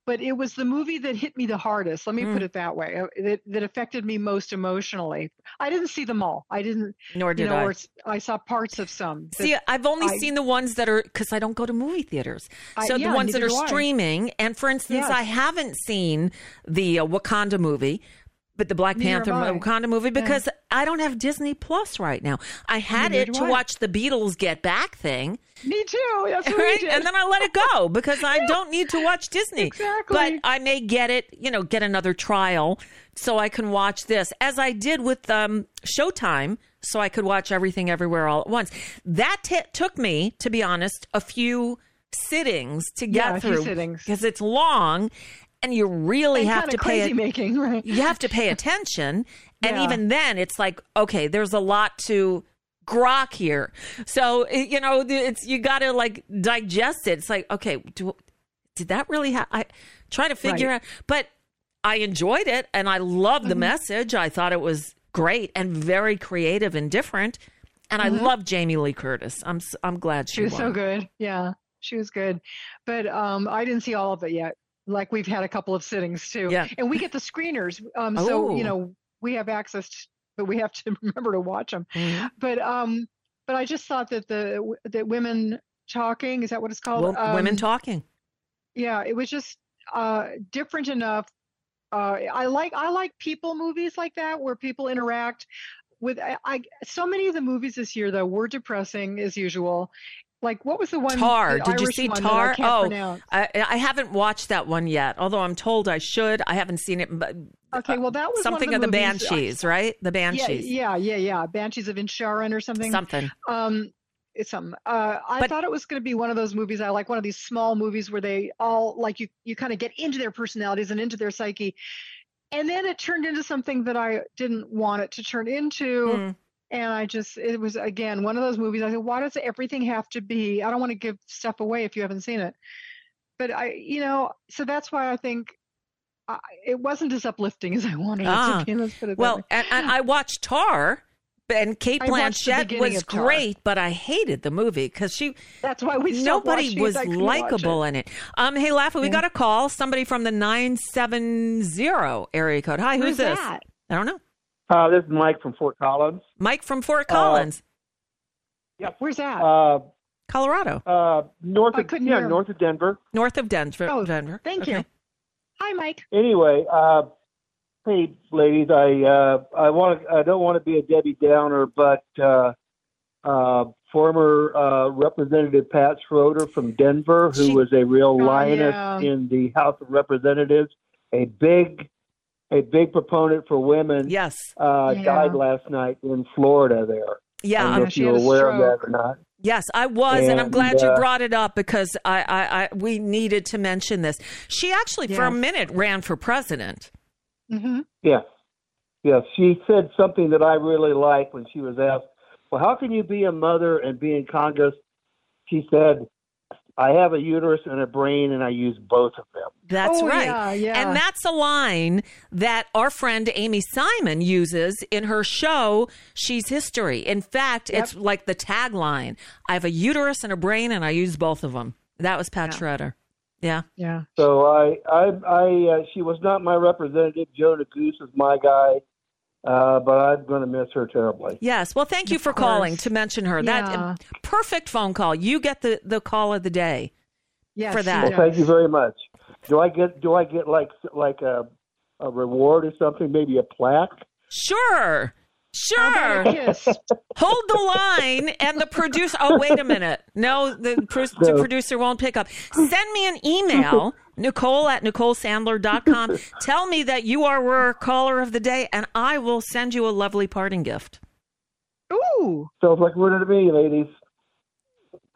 but it was the movie that hit me the hardest. Let me
Mm.
put it that way. uh, That, that affected me most emotionally. I didn't see them all. I didn't.
nor
You
did
know,
I.
I saw parts of some.
See, I've only
I-
seen the ones that are because I don't go to movie theaters.
I-
So the ones that are streaming, and for instance,
Yes.
I haven't seen the uh, Wakanda movie, but the Black
Neither
Panther Wakanda movie
Yeah.
because I don't have Disney Plus right now. I had
Neither
it to
I.
watch the Beatles Get Back thing,
me too. That's
right? And then I let it go because I don't need to watch Disney.
Exactly.
But I may get it, you know, get another trial so I can watch this, as I did with um, Showtime, so I could watch everything everywhere all at once. That t- took me, to be honest, a few sittings to get
Yeah,
through because it's long, and you really
And
have
kinda
to pay
crazy
it
making, right?
you have to pay attention. And
Yeah.
even then, it's like, okay, there's a lot to grok here. So, you know, it's, you got to like digest it. It's like, okay, do, did that really happen? I try to figure
Right.
out, but I enjoyed it and I loved the
Mhm.
message. I thought it was great and very creative and different. And I
Mhm.
love Jamie Lee Curtis. I'm I'm glad she,
She was so good. Yeah, she was good. But um, I didn't see all of it yet. Like we've had a couple of sittings too.
Yeah.
And we get the screeners. Um, so
Oh.
you know we have access, to, but we have to remember to watch them.
Mhm.
But um, but I just thought that the that women talking is that what it's called?
Women
Um,
talking.
yeah it was just uh different enough uh i like i like people movies like that where people interact with I, I so many of the movies this year though were depressing as usual like what was the one
Tar.
the
Did you see Tar?
I
Oh. I, I haven't watched that one yet, although I'm told I should. I haven't seen it. But
okay well that was one
something
of
of
the,
the Banshees, right? The Banshees.
yeah yeah yeah yeah banshees of Inisherin or something
Something.
um it's something uh i
But-
thought it was going to be one of those movies i like one of these small movies where they all like you you kind of get into their personalities and into their psyche and then it turned into something that i didn't want it to turn into
Mm.
And i just it was again one of those movies i said why does everything have to be i don't want to give stuff away if you haven't seen it but i you know so that's why i think I, it wasn't as uplifting as i wanted it
Ah,
to be let's put it
Well, and, and I watched Tar, and Kate
I
Blanchett was great, but I hated the movie because she
that's why we
nobody was
I it.
likable in it. Um, hey, Laffy, we
Yeah.
got a call. Somebody from the nine seven zero area code. Hi, who's
Who's
this?
that?
I don't know.
Uh, this is Mike from Fort Collins.
Mike from Fort
Uh,
Collins,
where's that
Uh,
Colorado,
uh, north
I
of yeah,
hear
north of Denver.
north of Denver.
Oh,
Denver.
thank
Okay.
you hi mike
Anyway, uh, hey ladies, I uh, I want I don't want to be a Debbie Downer, but uh, uh, former uh, Representative Pat Schroeder from Denver, who
She-
was a real
Oh,
lioness
yeah.
in the House of Representatives, a big a big proponent for women,
Yes.
uh,
Yeah.
died last night in Florida. There, I
Yeah.
don't
I'm-
know if you're aware of that or not.
Yes, I was, and, I'm
And,
glad you
uh,
brought it up because I, I, I, we needed to mention this. She actually, for a minute, ran for president.
hmm
Yes. Yes. She said something that I really liked when she was asked, Well, how can you be a mother and be in Congress? She said, I have a uterus and a brain, and I use both of them.
That's
Oh,
right.
yeah, yeah.
And that's a line that our friend Amy Simon uses in her show, She's History. In fact,
Yep.
it's like the tagline I have a uterus and a brain, and I use both of them. That was Pat
Yeah.
Schroeder. Yeah.
Yeah.
So I, I, I, uh, she was not my representative. Joe Neguse is my guy, uh, but I'm going to miss her terribly.
Yes. Well, thank you for calling to mention her. That perfect phone call. You get the, the call of the day.
Yes,
For that.
Well, thank you very much. Do I get, do I get like, like a, a reward or something? Maybe a plaque?
Sure. Sure.
about a kiss?
Hold the line, and the producer. Oh, wait a minute. No, the, pro- the producer won't pick up. Send me an email, Nicole at NicoleSandler.com. Tell me that you are our caller of the day, and I will send you a lovely parting gift.
Ooh.
Sounds like we're to me, ladies.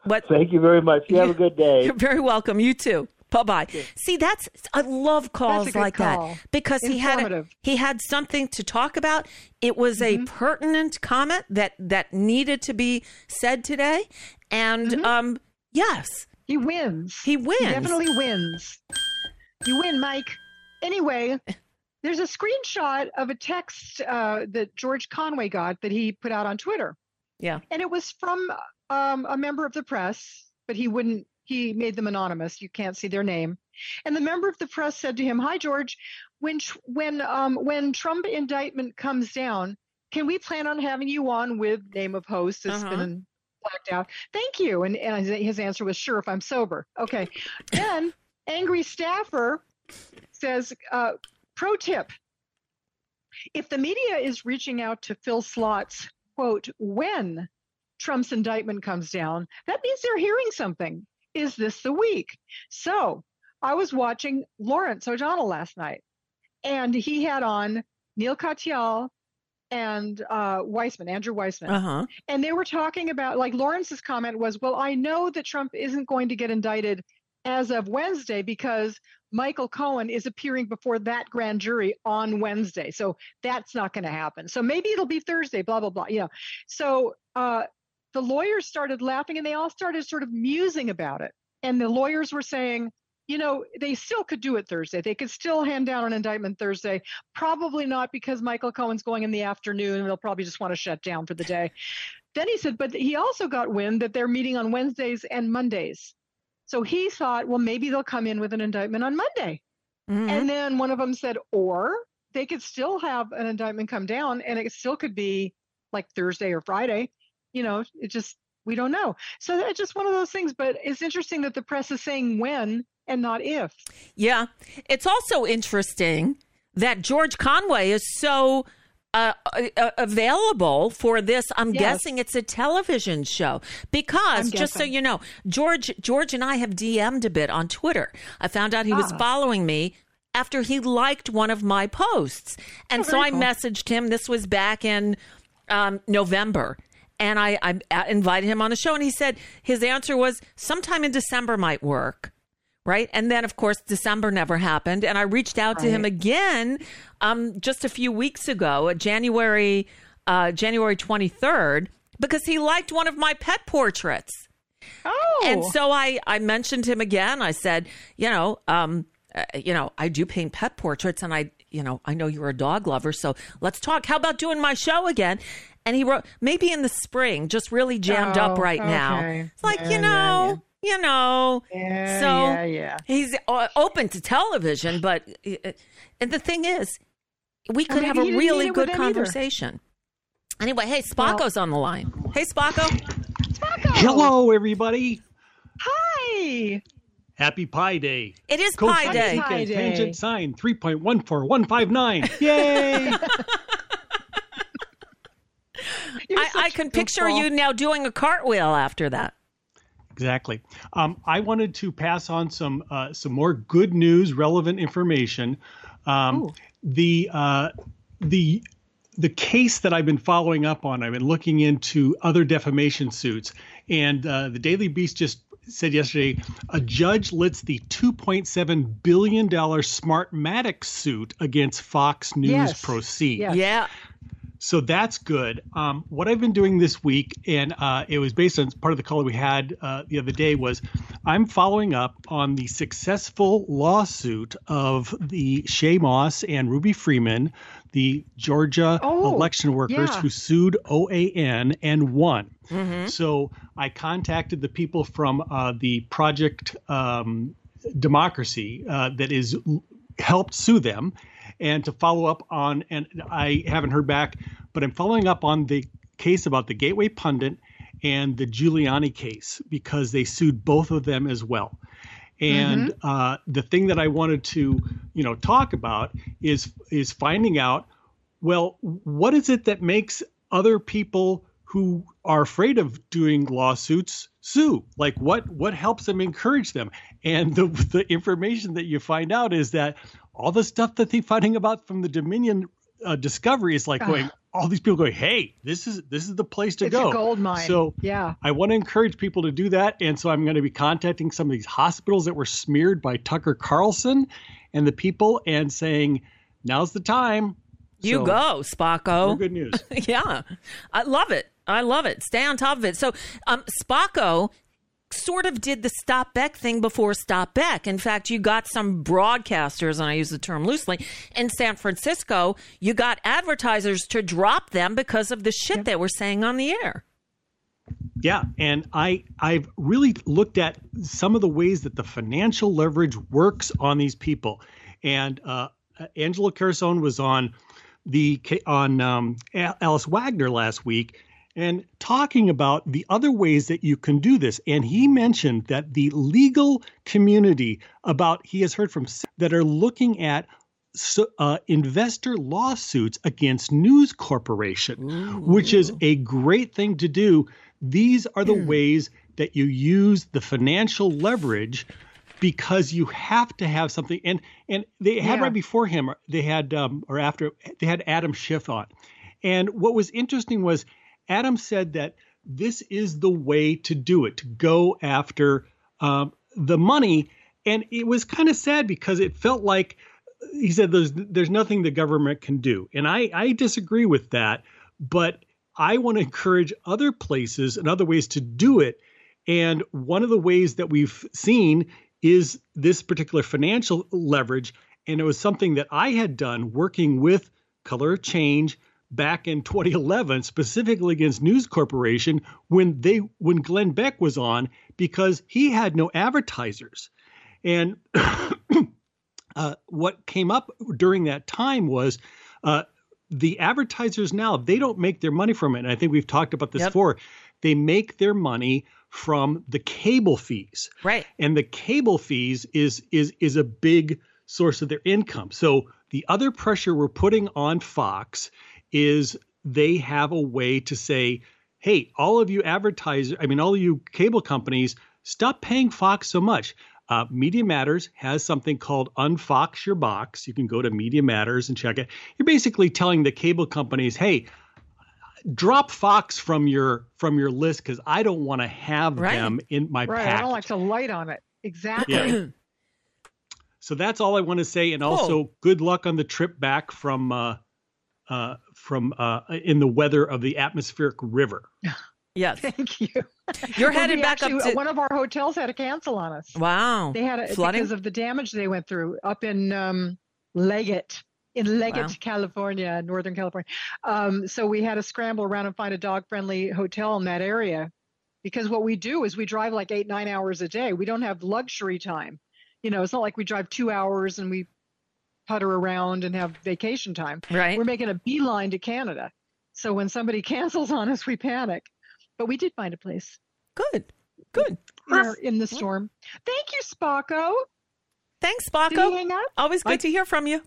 But
Thank you very much. You have a good day.
You're very welcome. You too. Bye bye. See, that's I love calls
good
like
call.
that because he had a, he had something to talk about. It was a
Mm-hmm.
pertinent comment that that needed to be said today, and
Mm-hmm.
um, yes,
He wins.
he wins.
He definitely wins. You win, Mike. Anyway, there's a screenshot of a text uh, that George Conway got that he put out on Twitter.
Yeah.
And it was from um, a member of the press, but he wouldn't, he made them anonymous. You can't see their name. And the member of the press said to him, Hi, George, when, when, um, when Trump indictment comes down, can we plan on having you on with name of host? It's
Uh-huh.
been blacked out. Thank you. And, and his answer was, Sure, if I'm sober. Okay. then angry staffer says, uh, Pro tip if the media is reaching out to fill slots, quote, when Trump's indictment comes down, that means they're hearing something. Is this the week? So I was watching Lawrence O'Donnell last night, and he had on Neil Katyal and uh, Weissmann, Andrew Weissmann.
Uh huh.
And they were talking about, like, Lawrence's comment was, well, I know that Trump isn't going to get indicted as of Wednesday because Michael Cohen is appearing before that grand jury on Wednesday. So that's not going to happen. So maybe it'll be Thursday, blah, blah, blah. You know, so uh, the lawyers started laughing and they all started sort of musing about it. And the lawyers were saying, you know, they still could do it Thursday. They could still hand down an indictment Thursday. Probably not because Michael Cohen's going in the afternoon and they'll probably just want to shut down for the day. Then he said, but he also got wind that they're meeting on Wednesdays and Mondays. So he thought, well, maybe they'll come in with an indictment on Monday.
Mhm.
And then one of them said, or they could still have an indictment come down and it still could be like Thursday or Friday. You know, it just, we don't know. So that's just one of those things. But it's interesting that the press is saying when and not if.
Yeah. It's also interesting that George Conway is so uh, uh, available for this. I'm
Yes.
guessing it's a television show because just so you know, George George and I have DM'd a bit on Twitter. I found out he was
Ah.
following me after he liked one of my posts, and
Oh,
so I
cool.
messaged him. This was back in um, November. And I, I uh, invited him on the show, and he said his answer was sometime in December might work right? And then, of course, December never happened. And I reached out to him again um, just a few weeks ago, uh, January uh, January twenty third, because he liked one of my pet portraits.
Oh,
And so I, I mentioned him again. I said, you know, um, uh, you know, I do paint pet portraits, and I, you know, I know you're a dog lover, so let's talk. How about doing my show again? And he wrote, maybe in the spring, just really jammed up
Oh,
right now. It's like,
Yeah,
you
yeah,
know, you know.
Yeah,
so
yeah, yeah.
he's uh, open to television, but uh, and the thing is, we could
maybe
have a really
need it with
good
them either.
conversation. Anyway, hey, Spocko's on the line. Hey, Spocko.
Spocko.
Hello, everybody.
Hi.
Happy Pi Day.
It is
Cosine,
Pi Day.
Pi Day.
Tangent sine 3.14159. Yay!
I, I can picture
goofball.
you now doing a cartwheel after that.
Exactly. Um, I wanted to pass on some uh, some more good news, relevant information. Um, the uh, the the case that I've been following up on, I've been looking into other defamation suits, and uh, the Daily Beast just said yesterday a judge lets the 2.7 billion dollar Smartmatic suit against Fox News
Yes.
proceed.
Yes.
Yeah.
So that's good. Um, what I've been doing this week, and uh, it was based on part of the call we had uh, the other day, was I'm following up on the successful lawsuit of the Shaye Moss and Ruby Freeman, the Georgia
Oh,
election workers
yeah.
who sued OAN and won.
Mm-hmm.
So I contacted the people from uh, the Protect um, Democracy uh, that is helped sue them, and to follow up on. And I haven't heard back, but I'm following up on the case about the Gateway Pundit and the Giuliani case because they sued both of them as well. And uh, the thing that I wanted to, you know, talk about is is finding out well, what is it that makes other people who are afraid of doing lawsuits sue? Like what what helps them encourage them? And the the information that you find out is that all the stuff that they're fighting about from the Dominion uh, discovery is like going all these people going, "Hey, this is this is the place to
It's
go."
a gold mine.
So
yeah.
I want to encourage people to do that. And so I'm going to be contacting some of these hospitals that were smeared by Tucker Carlson and the people and saying, now's the time.
You
So,
go,
more
Spocko.
Good news.
yeah. I love it. I love it. Stay on top of it. So, um, Spocko sort of did the Stop Beck thing before Stop Beck. In fact, you got some broadcasters, and I use the term loosely, in San Francisco. You got advertisers to drop them because of the shit they were saying on the air.
Yeah, and I I've really looked at some of the ways that the financial leverage works on these people. And uh, Angelo Carusone was on the on um, Alex Wagner last week and talking about the other ways that you can do this. And he mentioned that the legal community about he has heard from that are looking at so, uh, investor lawsuits against News Corporation, which is a great thing to do. These are the ways that you use the financial leverage because you have to have something. And and they had
Yeah.
right before him, they had um, or after they had Adam Schiff on, and what was interesting was Adam said that this is the way to do it to go after um, the money, and it was kind of sad because it felt like he said there's there's nothing the government can do, and I I disagree with that, but I want to encourage other places and other ways to do it. And one of the ways that we've seen is this particular financial leverage. And it was something that I had done working with Color Change back in 2011, specifically against News Corporation when they when Glenn Beck was on because he had no advertisers. And uh, what came up during that time was uh, the advertisers now they don't make their money from it. And I think we've talked about this
Yep.
before. They make their money from the cable fees
Right.
and the cable fees is is is a big source of their income. So the other pressure we're putting on Fox is they have a way to say, "Hey, all of you advertisers, I mean all of you cable companies, stop paying Fox so much." Uh, Media Matters has something called Unfox Your Box. You can go to Media Matters and check it. You're basically telling the cable companies, "Hey, drop Fox from your from your list because I don't want to have
Right.
them in my
right.
package."
I don't like to light on it. Exactly.
Yeah. So that's all I want to say, and also good luck on the trip back from uh, uh, from uh, in the weather of the atmospheric river.
Yes.
Thank you.
You're
Well,
headed
we
back up to
one of our hotels had to cancel on us.
Wow.
They had a,
flooding.
because of the damage they went through up in um, Leggett, in Leggett,
Wow.
California, Northern California. Um, so we had to scramble around and find a dog-friendly hotel in that area, because what we do is we drive like eight, nine hours a day. We don't have luxury time. You know, it's not like we drive two hours and we putter around and have vacation time.
Right.
We're making a beeline to Canada. So when somebody cancels on us, we panic. But we did find a place.
Good. Good.
In, our- in the storm. Thank you, Spocko.
Thanks, Spocko. Always good
Bye.
to hear from you.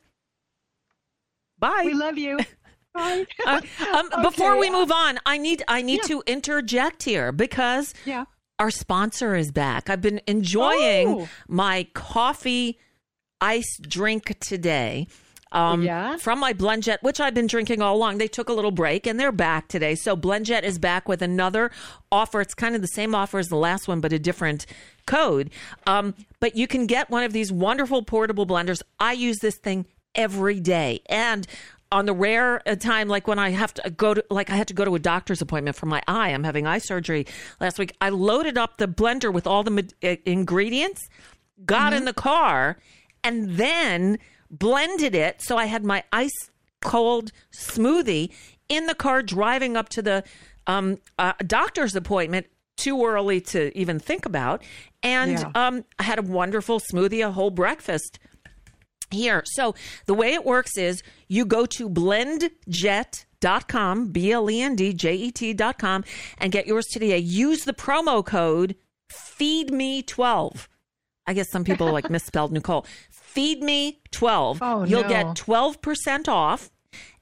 Bye.
We love you. Bye.
Uh, um, Before we move on, I need I need
Yeah.
to interject here because
Yeah.
our sponsor is back. I've been enjoying
Oh.
my coffee ice drink today. Um,
Yeah?
From my Blendjet, which I've been drinking all along. They took a little break and they're back today. So Blendjet is back with another offer. It's kind of the same offer as the last one, but a different code. Um, but you can get one of these wonderful portable blenders. I use this thing every day. And on the rare time, like when I have to go to, like I had to go to a doctor's appointment for my eye, I'm having eye surgery last week. I loaded up the blender with all the uh, ingredients, got in the car, and then blended it. So I had my ice cold smoothie in the car driving up to the um, uh, doctor's appointment. Too early to even think about. And
Yeah.
um, I had a wonderful smoothie, a whole breakfast here. So the way it works is you go to blendjet.com, B L E N D J E T.com, and get yours today. Use the promo code FEEDME12. I guess some people like misspelled Nicole. Feed me 12.
Oh,
You'll
no.
get 12% off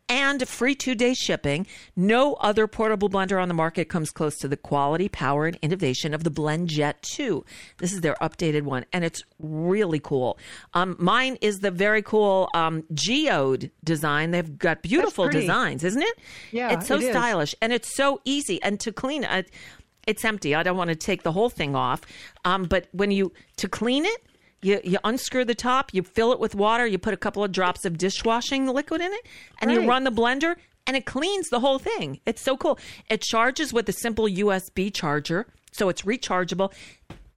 and free two day shipping. No other portable blender on the market comes close to the quality, power, and innovation of the Blend Jet 2. This is their updated one, and it's really cool. Um, mine is the very cool um, geode design. They've got beautiful designs, isn't it?
Yeah,
it's so
it is.
stylish and it's so easy. And to clean it, it's empty. I don't want to take the whole thing off. Um, but when you to clean it, you, you unscrew the top, you fill it with water, you put a couple of drops of dishwashing liquid in it, and you run the blender, and it cleans the whole thing. It's so cool. It charges with a simple USB charger, so it's rechargeable.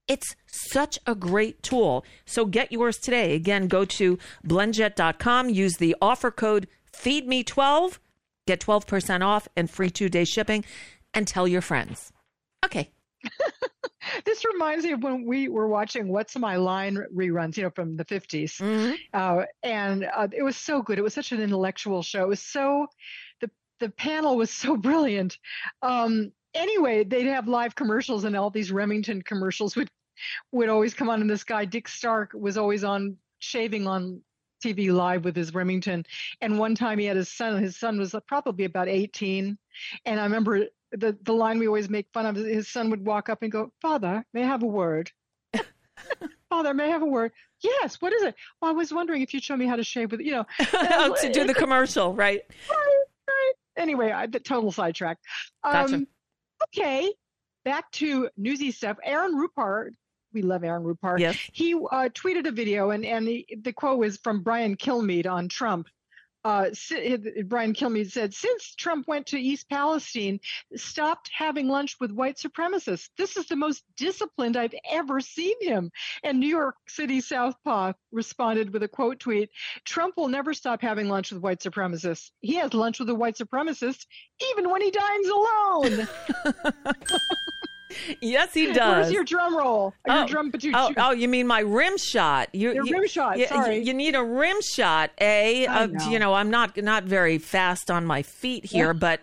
It's such a great tool. So get yours today. Again, go to blendjet.com, use the offer code FEEDME12, get 12% off and free two day shipping, and tell your friends. Okay.
This reminds me of when we were watching What's My Line reruns, you know, from the 50s. Uh, and uh, it was so good. It was such an intellectual show. It was so, the, the panel was so brilliant. Um, anyway, they'd have live commercials, and all these Remington commercials would, would always come on. And this guy, Dick Stark, was always on shaving on TV live with his Remington. And one time he had his son, his son was probably about 18. And I remember the, the line we always make fun of his son would walk up and go, Father, may I have a word? Father, may I have a word? Yes, what is it? Well, I was wondering if you'd show me how to shave with, you know.
Oh, to do the commercial, right?
Right, right. Anyway, I, the total sidetrack.
Gotcha.
Um, okay, back to newsy stuff. Aaron Rupar, we love Aaron Rupar.
Yes.
He uh, tweeted a video, and and the, the quote was from Brian Kilmeade on Trump. Uh, Brian Kilmeade said, since Trump went to East Palestine, stopped having lunch with white supremacists. This is the most disciplined I've ever seen him. And New York City Southpaw responded with a quote tweet Trump will never stop having lunch with white supremacists. He has lunch with a white supremacist even when he dines alone.
Yes, he does.
Where's your drum roll? Your
Oh,
drum
Oh, oh, you mean my rim shot? You,
Your
you-
rim shot,
You,
sorry.
you need a rim shot. A, uh,
know.
you know, I'm not not very fast on my feet here, but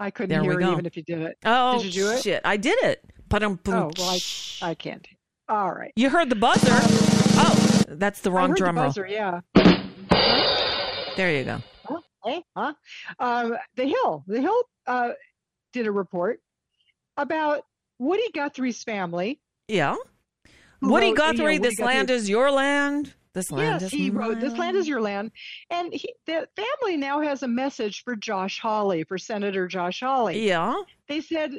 I couldn't
There
hear even if you did it.
oh
did you do it?
shit, I did it. But I'm.
Oh, well, I, I can't. All right.
You heard the buzzer. Oh, that's the wrong drum
the
roll.
buzzer, yeah.
There you go.
Hey, huh? Um, the Hill, the Hill uh, did a report about Woody Guthrie's family.
Yeah. Woody
wrote- you know,
Guthrie,
Woody
this land is your land. This land
Yes,
is
he wrote "This land is your land," and he, the family now has a message for Josh Hawley, for Senator Josh Hawley.
Yeah.
They said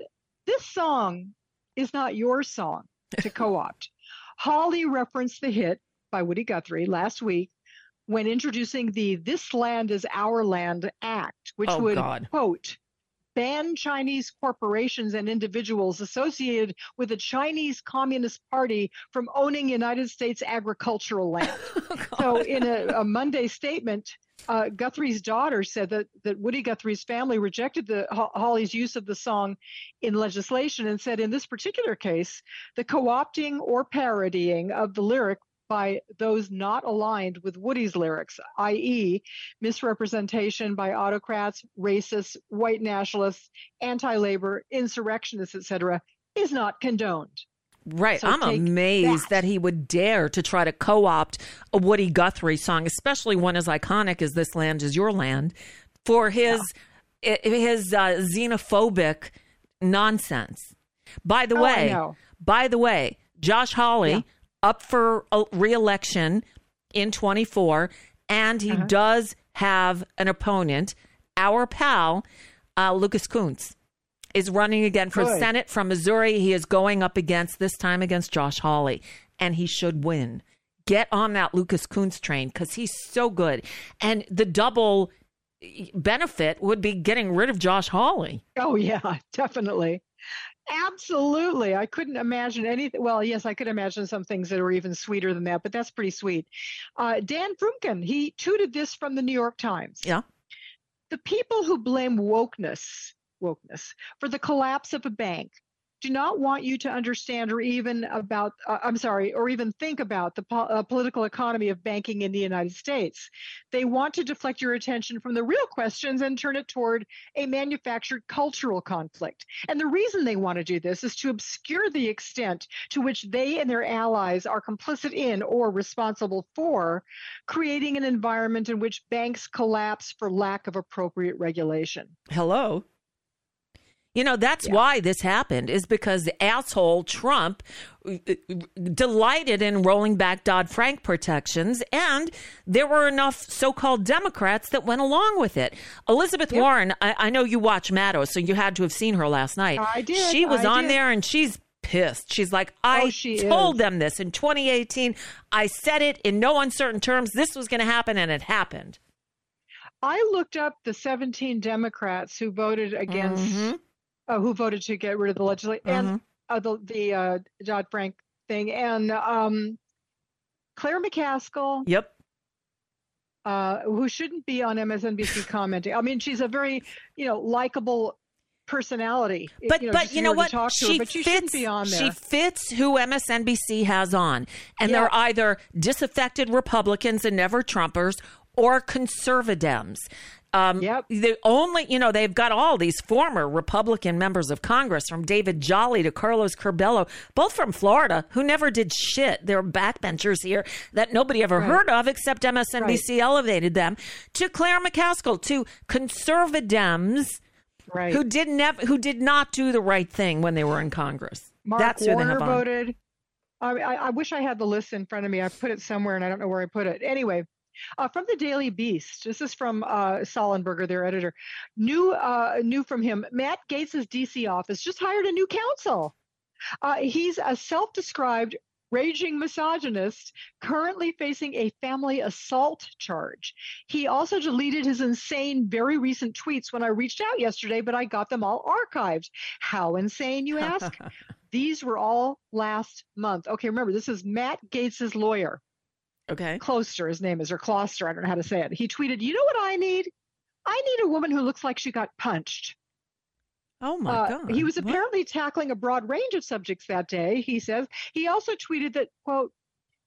this song is not your song to co-opt. Hawley referenced the hit by Woody Guthrie last week when introducing the "This Land Is Our Land" Act, which
Oh,
would
God.
quote ban Chinese corporations and individuals associated with the Chinese Communist Party from owning United States agricultural land. so, in a, a Monday statement, uh, Guthrie's daughter said that, that Woody Guthrie's family rejected the Ho- Hawley's use of the song in legislation and said in this particular case, the co-opting or parodying of the lyric by those not aligned with Woody's lyrics, i.e., misrepresentation by autocrats, racists, white nationalists, anti-labor, insurrectionists, etc., is not condoned.
Right.
So
I'm amazed that. he would dare to try to co opt a Woody Guthrie song, especially one as iconic as This Land Is Your Land, for his, i- his uh, xenophobic nonsense. By the
Oh,
way, by the way, Josh Hawley up for re-election in 24, and he
Uh-huh.
does have an opponent, our pal uh, Lucas Kunce is running again for
Good.
Senate from Missouri. He is going up against this time against Josh Hawley, and he should win. Get on that Lucas Kunce train because he's so good, and the double benefit would be getting rid of Josh Hawley.
Oh yeah, definitely. Absolutely. I couldn't imagine anything. Well, yes, I could imagine some things that are even sweeter than that, but that's pretty sweet. Uh, Dan Froomkin, he tweeted this from the New York Times.
Yeah.
The people who blame wokeness, wokeness for the collapse of a bank do not want you to understand or even about, uh, I'm sorry, or even think about the po- uh, political economy of banking in the United States. They want to deflect your attention from the real questions and turn it toward a manufactured cultural conflict. And the reason they want to do this is to obscure the extent to which they and their allies are complicit in or responsible for creating an environment in which banks collapse for lack of appropriate regulation.
Hello. You know, that's why this happened, is because the asshole Trump uh, delighted in rolling back Dodd Frank protections, and there were enough so called Democrats that went along with it. Elizabeth Warren, I, I know you watch Maddow, so you had to have seen her last night.
I did,
She was
I
on
did.
there and she's pissed. She's like, I
Oh, she
told
is.
them this in 2018. I said it in no uncertain terms. This was going to happen, and it happened.
I looked up the 17 Democrats who voted against,
Mhm.
Uh, who voted to get rid of the legislation and
Mhm.
uh, the, the uh, Dodd Frank thing, and um, Claire McCaskill,
Yep.
uh, who shouldn't be on MSNBC commenting. I mean, she's a very, you know, likable personality.
But
you know,
but you know what?
to her,
she
but she
fits.
be on there.
She fits who MSNBC has on, and
Yeah.
they're either disaffected Republicans and never Trumpers or conservatives. Um,
Yep.
The only, you know, they've got all these former Republican members of Congress, from David Jolly to Carlos Curbelo, both from Florida, who never did shit. They're backbenchers here that nobody ever
Right.
heard of, except MSNBC elevated them. To Claire McCaskill, to conservatives
right.
who didn't have, who did not do the right thing when they were in Congress.
Mark
That's who they
Warner
have
voted. I, I, I wish I had the list in front of me. I put it somewhere and I don't know where I put it. Anyway, uh, from the Daily Beast. This is from uh, Sollenberger, their editor. New, uh, new from him. Matt Gaetz' DC office just hired a new counsel. Uh, he's a self-described raging misogynist, currently facing a family assault charge. He also deleted his insane, very recent tweets when I reached out yesterday, but I got them all archived. How insane, you ask? These were all last month. Okay, remember, this is Matt Gaetz's lawyer.
Okay.
Closter, his name is, or Closter, I don't know how to say it. He tweeted, You know what I need? I need a woman who looks like she got punched.
Oh my
Uh,
God.
He was
What?
apparently tackling a broad range of subjects that day, he says. He also tweeted that, quote,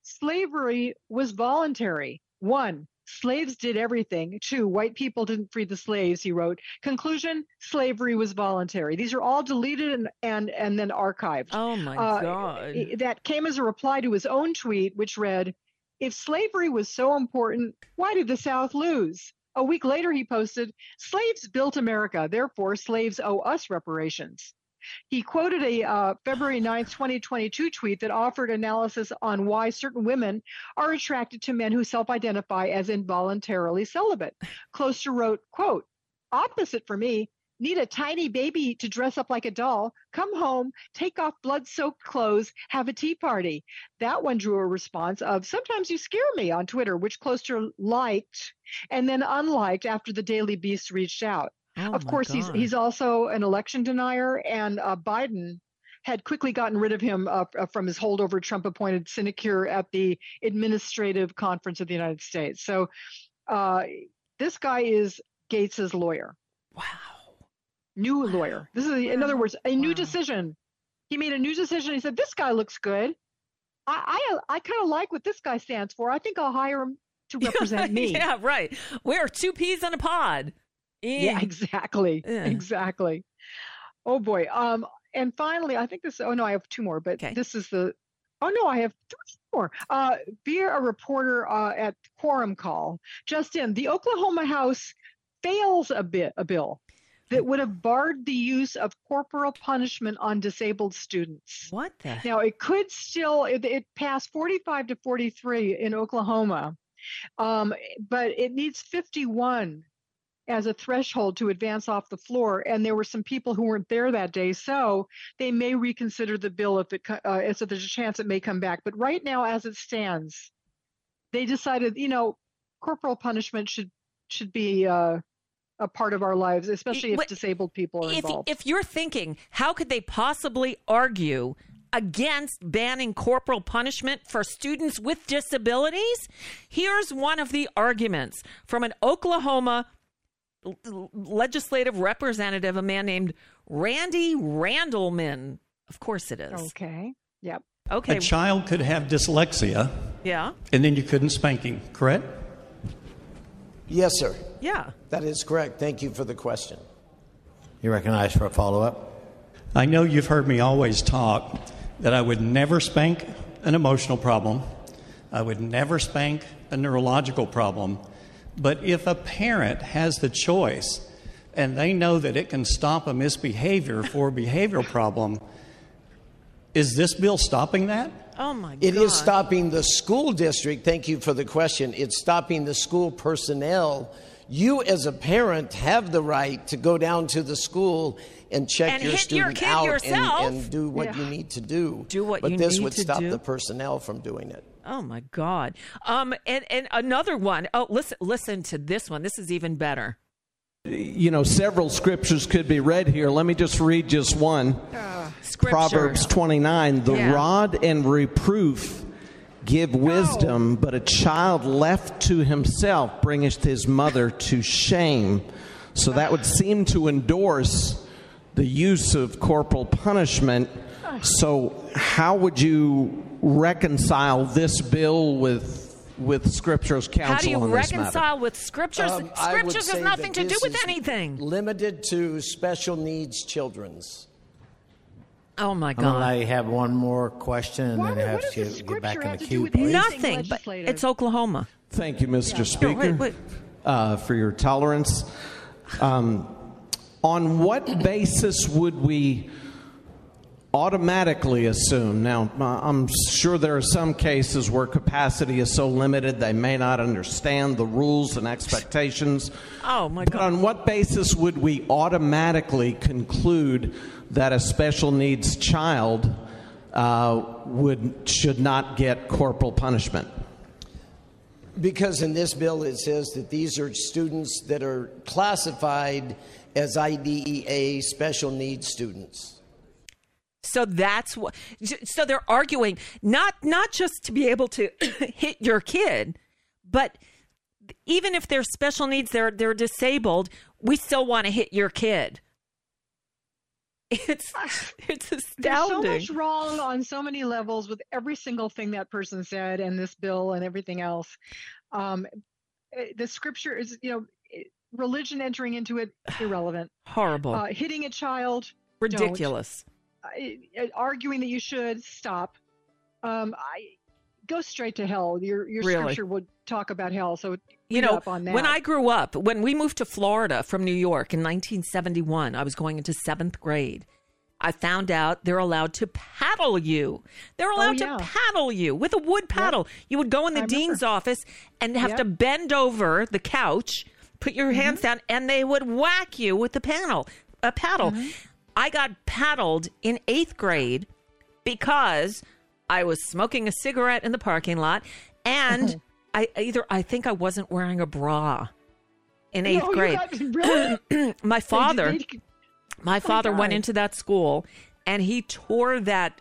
slavery was voluntary. One, slaves did everything. Two, white people didn't free the slaves, he wrote. Conclusion, slavery was voluntary. These are all deleted and, and, and then archived.
Oh my
Uh,
God.
That came as a reply to his own tweet, which read, If slavery was so important, why did the South lose? A week later, he posted, Slaves built America, therefore, slaves owe us reparations. He quoted a uh, February 9th, 2022 tweet that offered analysis on why certain women are attracted to men who self identify as involuntarily celibate. Closter wrote, quote, opposite for me, need a tiny baby to dress up like a doll, come home, take off blood soaked clothes, have a tea party. That one drew a response of sometimes you scare me on Twitter, which Closter liked and then unliked after the Daily Beast reached out.
Oh
of course, he's
God.
he's also an election denier, and uh, Biden had quickly gotten rid of him uh, from his holdover Trump appointed sinecure at the Administrative Conference of the United States. So uh, this guy is Gaetz's lawyer.
Wow.
New lawyer. This is, in other words, a new decision. He made a new decision. He said, "This guy looks good. I I, I kind of like what this guy stands for. I think I'll hire him to represent me."
yeah, right. We're two peas in a pod.
Yeah, exactly. Exactly. Oh boy. Um, and finally, I think this. Oh no, I have two more, but this is the. Oh no, I have three more. Uh, via a reporter uh, at Quorum Call, just in the Oklahoma House fails a bit a bill that would have barred the use of corporal punishment on disabled students.
What the?
Now it could still it, it passed 45 to 43 in Oklahoma, um, but it needs 51 as a threshold to advance off the floor. And there were some people who weren't there that day, so they may reconsider the bill if it uh, so there's a chance it may come back. But right now, as it stands, they decided you know corporal punishment should should be. Uh, a part of our lives, especially if
What-
disabled people are
if,
involved.
if you're thinking, how could they possibly argue against banning corporal punishment for students with disabilities? Here's one of the arguments from an Oklahoma l- l- legislative representative, a man named Randy Randleman. Of course it is.
Okay. Yep.
Okay.
A child could have dyslexia,
Yeah.
and then you couldn't spank him, correct?
Yes, sir.
Yeah.
That is correct. Thank you for the question. You recognize for a follow up?
I know you've heard me always talk that I would never spank an emotional problem. I would never spank a neurological problem. But if a parent has the choice and they know that it can stop a misbehavior for a behavioral problem, is this bill stopping that?
Oh my
It
God.
is stopping the school district. Thank you for the question. It's stopping the school personnel. You, as a parent, have the right to go down to the school and check
And
your
hit your
student
kid
out
yourself.
and, and do what
Yeah.
you need to do.
Do what
but
you
this
need
would
to
stop
do.
the personnel from doing it.
Oh my God. Um, and, and another one. Oh, listen, listen to this one. This is even better.
You know, several scriptures could be read here. Let me just read just one.
Scripture.
Proverbs 29 The
Yeah.
rod and reproof give wisdom, but a child left to himself bringeth his mother to shame. So that would seem to endorse the use of corporal punishment. So, how would you reconcile this bill with with Scripture's counsel
How do you
on this matter?
reconcile with scriptures?
Um,
scriptures has nothing to do with anything.
Limited to special needs children's.
Oh my
I'm gonna
God.
let you have one more question and then have to get back in the queue.
Nothing, but it's Oklahoma.
Thank you, Mr.
Yeah.
Speaker,
No, wait, wait.
Uh, for your tolerance. Um, on what basis would we automatically assume? Now, uh, I'm sure there are some cases where capacity is so limited they may not understand the rules and expectations.
Oh my
But on what basis would we automatically conclude that a special needs child uh, would should not get corporal punishment?
Because in this bill it says that these are students that are classified as IDEA special needs students.
So that's what. So they're arguing not not just to be able to hit your kid, but even if they're special needs, they're they're disabled. We still want to hit your kid. It's it's
There's
astounding.
so much wrong on so many levels with every single thing that person said and this bill and everything else. Um, eh, the scripture is, you know, eh, religion entering into it irrelevant.
Horrible.
Uh, hitting a child don't.
Ridiculous.
Uh, arguing that you should stop. Um, I go straight to hell. Your your
Really?
scripture would talk about hell, so
you know,
up on that.
when I grew up, when we moved to Florida from New York in 1971, I was going into seventh grade. I found out they're allowed to paddle you. They're allowed
Oh, yeah.
to paddle you with a wood paddle. You would go in the
I
dean's office and have
Yep.
to bend over the couch, put your
Mm-hmm.
hands down, and they would whack you with the paddle. A paddle.
Mm-hmm.
I got paddled in eighth grade because I was smoking a cigarette in the parking lot, and I either I think I wasn't wearing a bra in eighth
No,
grade.
really?
my father,
did-
my father went into that school, and he tore that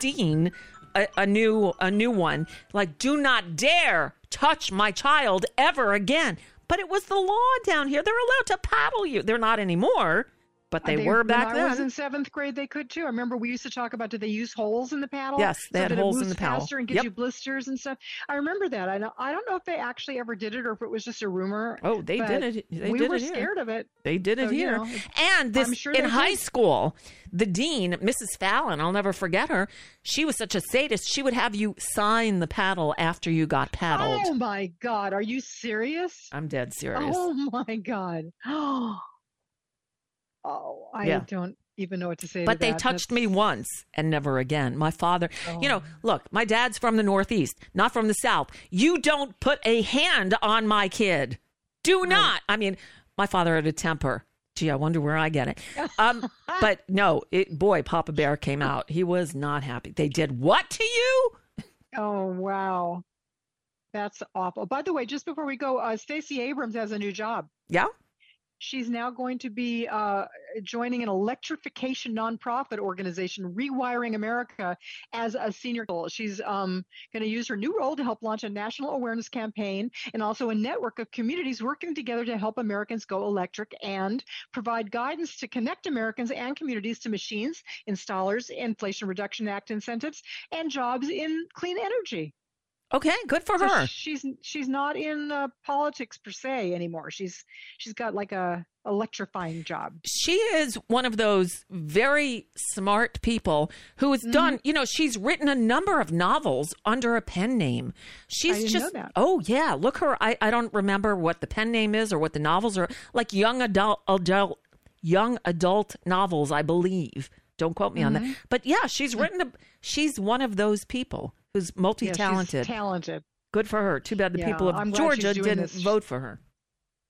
dean a, a new a new one. Like, do not dare touch my child ever again. But it was the law down here. They're allowed to paddle you. They're not anymore, but they,
Uh,
were back
when I was
then.
in seventh grade, they could too. I remember we used to talk about did they use holes in the paddle?
Yes, they
so
had holes in the paddle.
faster and gives
Yep.
you blisters and stuff. I remember that. I don't, I don't know if they actually ever did it or if it was just a rumor.
Oh, they did it. They
we
did
were
it here.
scared of it.
They did it
So, you
here.
know,
and this
sure
in high
did.
school, the dean, Mrs. Fallon, I'll never forget her. She was such a sadist. She would have you sign the paddle after you got paddled.
Oh my God, are you serious?
I'm dead serious.
Oh my God. Oh, I
Yeah.
don't even know what to say.
but
to
they
that.
touched me once and never again. My father, you know,
Oh.
look, my dad's from the Northeast, not from the South. You don't put a hand on my kid. Do not. I mean, my father had a temper. Gee, I wonder where I get it. Um, but no, it, boy, Papa Bear came out. He was not happy. They did what to you?
Oh wow, that's awful. By the way, just before we go, uh, Stacey Abrams has a new job.
Yeah.
She's now going to be uh, joining an electrification nonprofit organization, Rewiring America, as a senior. She's um, going to use her new role to help launch a national awareness campaign and also a network of communities working together to help Americans go electric and provide guidance to connect Americans and communities to machines, installers, Inflation Reduction Act incentives, and jobs in clean energy.
Okay, good for
So
her.
she's she's not in uh, politics per se anymore. She's she's got like a electrifying job.
she is one of those very smart people who
Mm-hmm.
has done, you know, she's written a number of novels under a pen name. She's just, oh, yeah. Look her, I, I don't remember what the pen name is or what the novels are like young adult, adult, young adult novels, I believe. Don't quote me on
Mm-hmm.
that. But yeah, she's written, a, she's one of those people who's multi
Yeah, she's
talented.
talented.
Good for her. Too bad the
Yeah,
people of
I'm
Georgia didn't
this.
vote for her.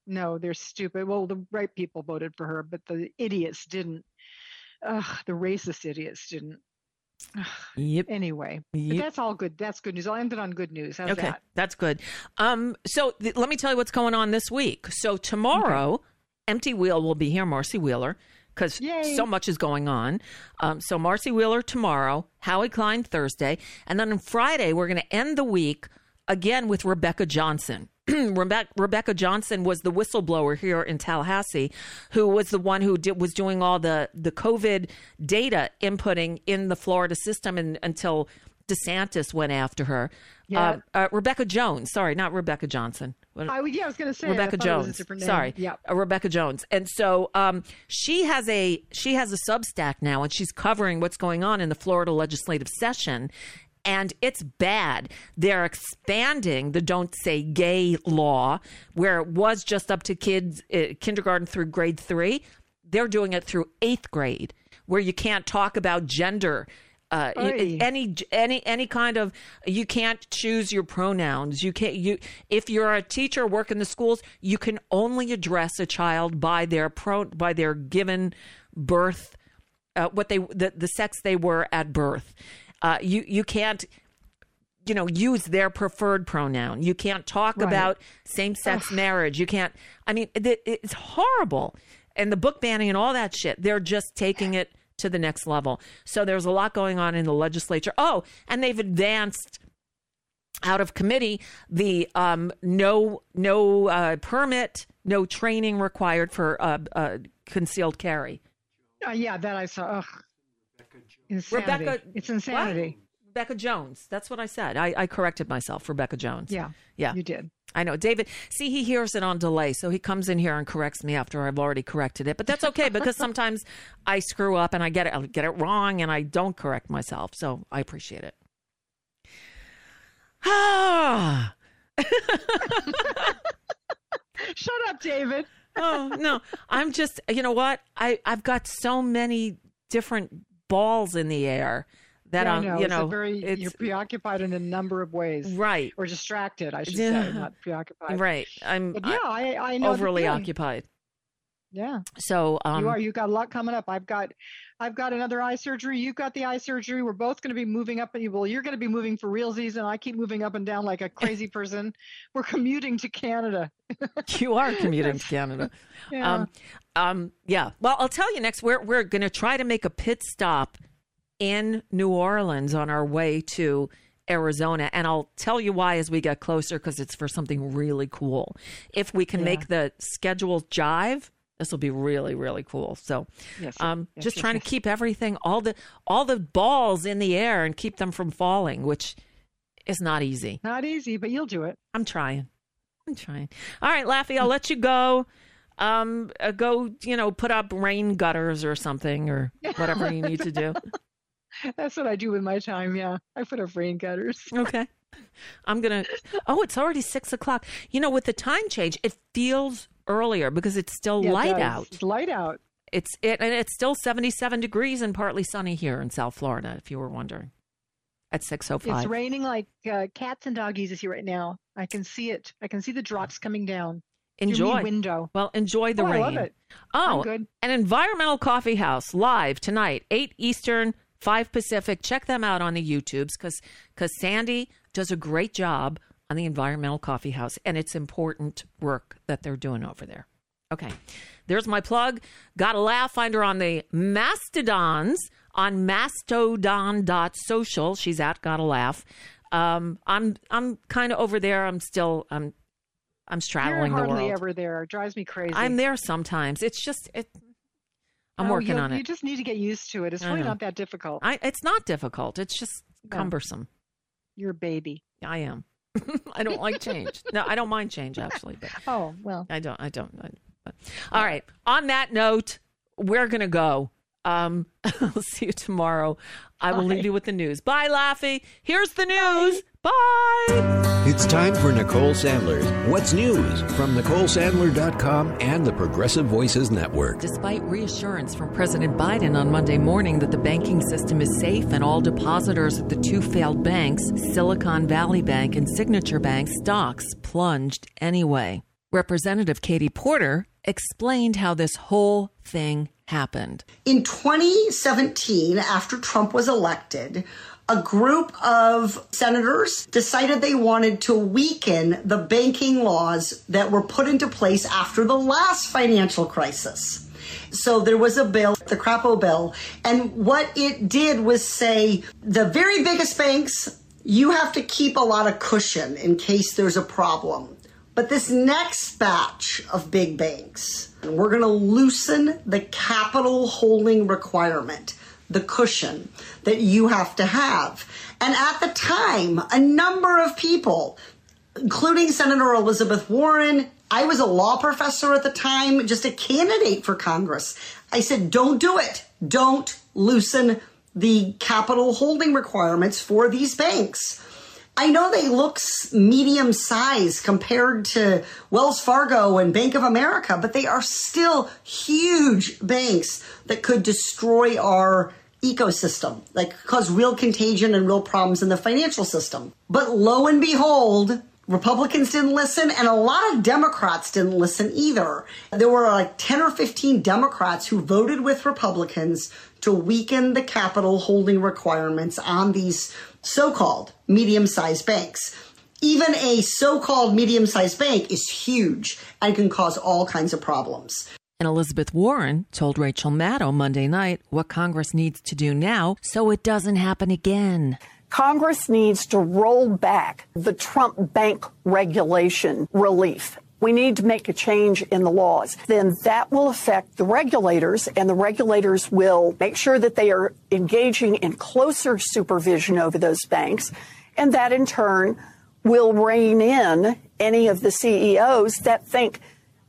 No, they're stupid. Well, the right people voted for her, but the idiots didn't. Ugh, the racist idiots didn't. Ugh,
Yep.
Anyway,
Yep.
that's all good. That's good news. I'll end it on good news. How's
okay,
that?
that's good. Um, so th- let me tell you what's going on this week. So tomorrow, Empty Wheel will be here, Marcy Wheeler, because so much is going on. Um, so Marcy Wheeler tomorrow, Howie Klein Thursday, and then on Friday we're going to end the week again with Rebecca Johnson. Rebecca, Rebecca Johnson was the whistleblower here in Tallahassee, who was the one who did, was doing all the the COVID data inputting in the Florida system, and, until DeSantis went after her.
Yeah.
Uh, uh, Rebecca Jones, sorry, not Rebecca Johnson. What-
I, yeah, I was going to say
Rebecca
thought it was a
Jones. Sorry,
Yeah.
uh, Rebecca Jones. And so um, she has a she has a Substack now, and she's covering what's going on in the Florida legislative session. And it's bad. They're expanding the "Don't Say Gay" law, where it was just up to kids uh, kindergarten through grade three. They're doing it through eighth grade, where you can't talk about gender. Uh,
Oy.
any any any kind of you can't choose your pronouns you can't you if you're a teacher work in the schools you can only address a child by their pro by their given birth uh, what they the, the sex they were at birth Uh, you you can't you know use their preferred pronoun. You can't talk
Right.
about same sex marriage. You can't. I mean, it, it's horrible. And the book banning and all that shit. They're just taking it to the next level. So there's a lot going on in the legislature. Oh, and they've advanced out of committee the um, no no uh, permit, no training required for uh, uh, concealed carry.
Uh, yeah, that I saw. Ugh. Insanity.
Rebecca,
it's insanity.
What? Rebecca Jones. That's what I said. I, I corrected myself. Rebecca Jones.
Yeah.
Yeah.
You did.
I know. David, see, he hears it on delay. So he comes in here and corrects me after I've already corrected it. But that's okay because sometimes I screw up and I get it, I get it wrong and I don't correct myself. So I appreciate it. Ah.
Shut up, David.
oh no i'm just you know what i i've got so many different balls in the air that
yeah, I
i'm
know.
you know
very you're preoccupied in a number of ways,
right
Or distracted, I should
Yeah.
say, not preoccupied.
right i'm
But yeah, I, I know
overly occupied
Yeah.
so um
you are. You've got a lot coming up. I've got, I've got another eye surgery. You've got the eye surgery. We're both going to be moving up. And well, you're going to be moving for realsies, and I keep moving up and down like a crazy person. We're commuting to Canada.
you are commuting to Canada.
Yeah.
Um, um, yeah. Well, I'll tell you next. We're we're going to try to make a pit stop in New Orleans on our way to Arizona, and I'll tell you why as we get closer because it's for something really cool. If we can
Yeah.
make the schedule jive, this will be really really cool. So,
Yes,
um,
yes,
just
yes,
trying to keep everything all the all the balls in the air and keep them from falling, which is not easy.
Not easy, but you'll do it.
I'm trying. I'm trying. All right, Laffy, I'll let you go. Um, uh, go, you know, put up rain gutters or something or whatever you need to do.
That's what I do with my time. Yeah, I put up rain gutters.
Okay. I'm gonna. Oh, it's already six o'clock. You know, with the time change, it feels earlier because it's still
Yeah,
light
does.
out.
It's light out.
It's it, and it's still 77 degrees and partly sunny here in South Florida. If you were wondering, at 6:05.
It's raining like uh, cats and doggies is here right now. I can see it. I can see the drops coming down.
Enjoy.
window.
Well, enjoy the
Oh, I
rain.
love it.
Oh, an environmental coffee house live tonight, eight Eastern, five Pacific. Check them out on the YouTubes because because Sandy does a great job on the environmental coffee house, and it's important work that they're doing over there. Okay, there's my plug. GottaLaff. Find her on the Mastodons on mastodon.social. She's at GottaLaff. Um, I'm I'm kind of over there. I'm still I'm I'm
You're
straddling the
hardly
world.
ever there. It drives me crazy.
I'm there sometimes. It's just it. I'm
No,
working on it.
You just need to get used to it. It's really not that difficult.
I, it's not difficult. It's just cumbersome.
You're a baby.
I am. I don't like change. No, I don't mind change actually, but
Oh well.
I don't. I don't. I, but. All right. On that note, we're gonna go. Um, I'll see you tomorrow. I will leave you with the news. Bye, Laffy. Here's the news. Bye.
It's time for Nicole Sandler's What's News from NicoleSandler.com and the Progressive Voices Network.
Despite reassurance from President Biden on Monday morning that the banking system is safe and all depositors at the two failed banks, Silicon Valley Bank and Signature Bank, stocks plunged anyway. Representative Katie Porter explained how this whole thing happened.
In 2017, after Trump was elected, a group of senators decided they wanted to weaken the banking laws that were put into place after the last financial crisis. So there was a bill, the Crapo bill, and what it did was say the very biggest banks, you have to keep a lot of cushion in case there's a problem. But this next batch of big banks, we're going to loosen the capital holding requirement, the cushion that you have to have. And at the time, a number of people, including Senator Elizabeth Warren, I was a law professor at the time, just a candidate for Congress. I said, don't do it. Don't loosen the capital holding requirements for these banks. I know they look medium size compared to Wells Fargo and Bank of America, but they are still huge banks that could destroy our ecosystem, like cause real contagion and real problems in the financial system. But lo and behold, Republicans didn't listen, and a lot of Democrats didn't listen either. There were like 10 or 15 Democrats who voted with Republicans to weaken the capital holding requirements on these so called medium sized banks. Even a so called medium sized bank is huge and can cause all kinds of problems.
And Elizabeth Warren told Rachel Maddow Monday night what Congress needs to do now so it doesn't happen again.
Congress needs to roll back the Trump bank regulation relief. We need to make a change in the laws. Then that will affect the regulators, and the regulators will make sure that they are engaging in closer supervision over those banks. And that in turn will rein in any of the CEOs that think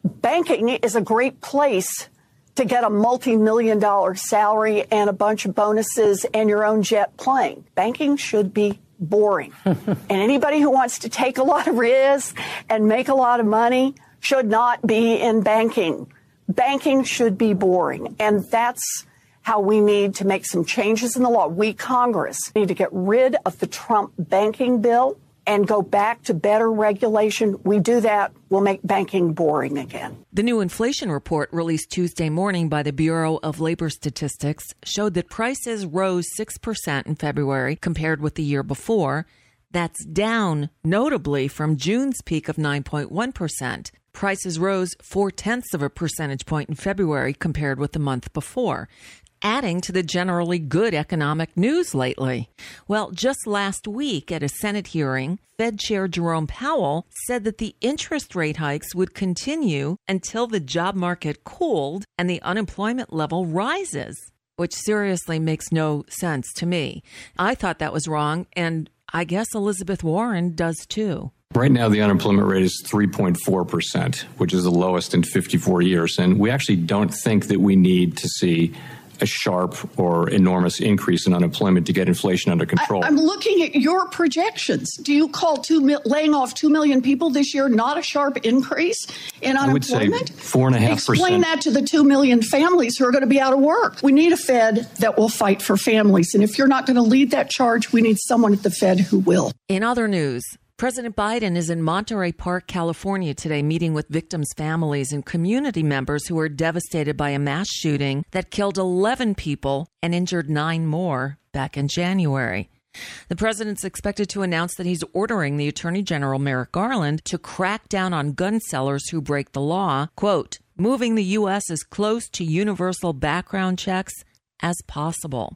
banking is a great place to get a multi million dollar salary and a bunch of bonuses and your own jet plane. Banking should be boring. and anybody who wants to take a lot of risk and make a lot of money should not be in banking. Banking should be boring. And that's how we need to make some changes in the law. We, Congress, need to get rid of the Trump banking bill and go back to better regulation. We do that, we'll make banking boring again.
The new inflation report released Tuesday morning by the Bureau of Labor Statistics showed that prices rose 6% in February compared with the year before. That's down notably from June's peak of 9.1%. Prices rose four tenths of a percentage point in February compared with the month before adding to the generally good economic news lately. Well, just last week at a Senate hearing, Fed Chair Jerome Powell said that the interest rate hikes would continue until the job market cooled and the unemployment level rises, which seriously makes no sense to me. I thought that was wrong, and I guess Elizabeth Warren does too.
Right now, the unemployment rate is 3.4%, which is the lowest in 54 years. And we actually don't think that we need to see a sharp or enormous increase in unemployment to get inflation under control.
I, am looking at your projections. Do you call two laying off two million people this year not a sharp increase in unemployment?
I would say four and a half percent.
Explain that to the two million families who are going to be out of work. We need a Fed that will fight for families, and if you're not going to lead that charge, we need someone at the Fed who will.
In other news. President Biden is in Monterey Park, California today, meeting with victims' families and community members who were devastated by a mass shooting that killed 11 people and injured nine more back in January. The president's expected to announce that he's ordering the Attorney General Merrick Garland to crack down on gun sellers who break the law, quote, moving the U.S. as close to universal background checks as possible.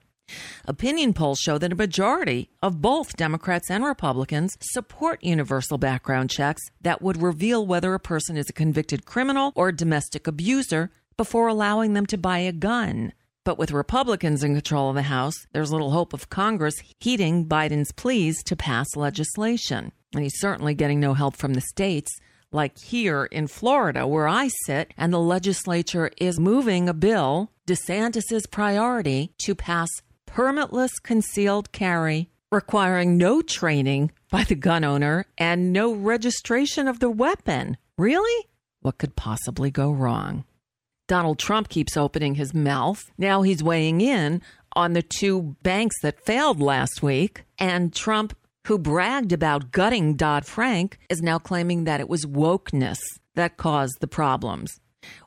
Opinion polls show that a majority of both Democrats and Republicans support universal background checks that would reveal whether a person is a convicted criminal or a domestic abuser before allowing them to buy a gun. But with Republicans in control of the House, there's little hope of Congress heeding Biden's pleas to pass legislation. And he's certainly getting no help from the states, like here in Florida, where I sit, and the legislature is moving a bill, DeSantis's priority, to pass permitless concealed carry requiring no training by the gun owner and no registration of the weapon. Really? What could possibly go wrong? Donald Trump keeps opening his mouth. Now he's weighing in on the two banks that failed last week. And Trump, who bragged about gutting Dodd Frank, is now claiming that it was wokeness that caused the problems.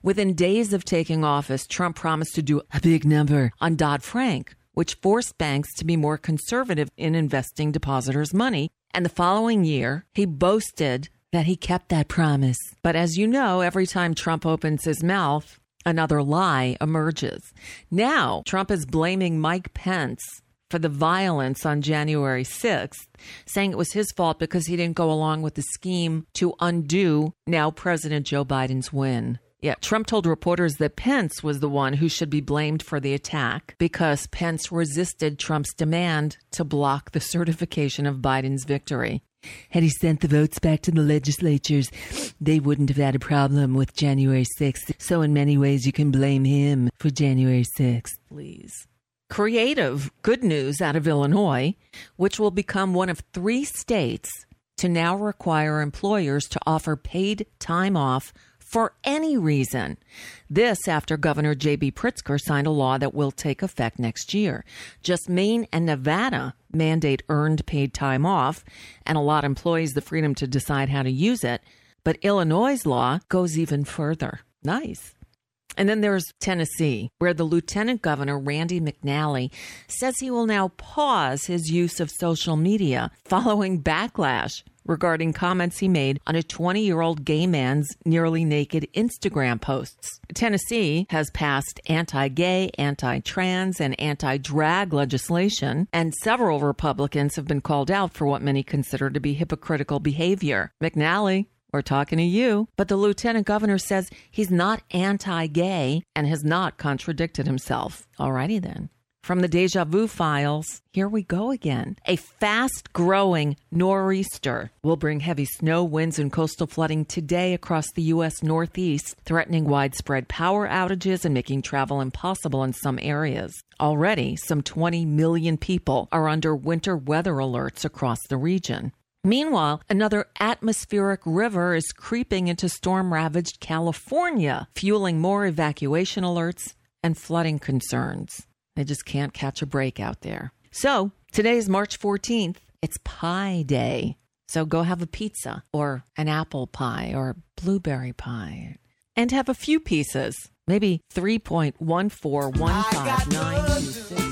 Within days of taking office, Trump promised to do a big number on Dodd Frank, which forced banks to be more conservative in investing depositors' money. And the following year, he boasted that he kept that promise. But as you know, every time Trump opens his mouth, another lie emerges. Now, Trump is blaming Mike Pence for the violence on January 6th, saying it was his fault because he didn't go along with the scheme to undo now President Joe Biden's win. Yeah, Trump told reporters that Pence was the one who should be blamed for the attack because Pence resisted Trump's demand to block the certification of Biden's victory. Had he sent the votes back to the legislatures, they wouldn't have had a problem with January 6th. So, in many ways, you can blame him for January 6th, please. Creative good news out of Illinois, which will become one of three states to now require employers to offer paid time off for any reason. This after Governor J.B. Pritzker signed a law that will take effect next year. Just Maine and Nevada mandate earned paid time off and allot employees the freedom to decide how to use it. But Illinois' law goes even further. Nice. And then there's Tennessee, where the Lieutenant Governor, Randy McNally, says he will now pause his use of social media following backlash regarding comments he made on a 20 year old gay man's nearly naked Instagram posts. Tennessee has passed anti gay, anti trans, and anti drag legislation, and several Republicans have been called out for what many consider to be hypocritical behavior. McNally, we're talking to you. But the lieutenant governor says he's not anti gay and has not contradicted himself. Alrighty then. From the Deja Vu files, here we go again. A fast growing nor'easter will bring heavy snow, winds, and coastal flooding today across the U.S. Northeast, threatening widespread power outages and making travel impossible in some areas. Already, some 20 million people are under winter weather alerts across the region. Meanwhile, another atmospheric river is creeping into storm ravaged California, fueling more evacuation alerts and flooding concerns. They just can't catch a break out there. So, today is March 14th. It's Pi Day. So go have a pizza or an apple pie or blueberry pie and have a few pieces. Maybe 3.141592653.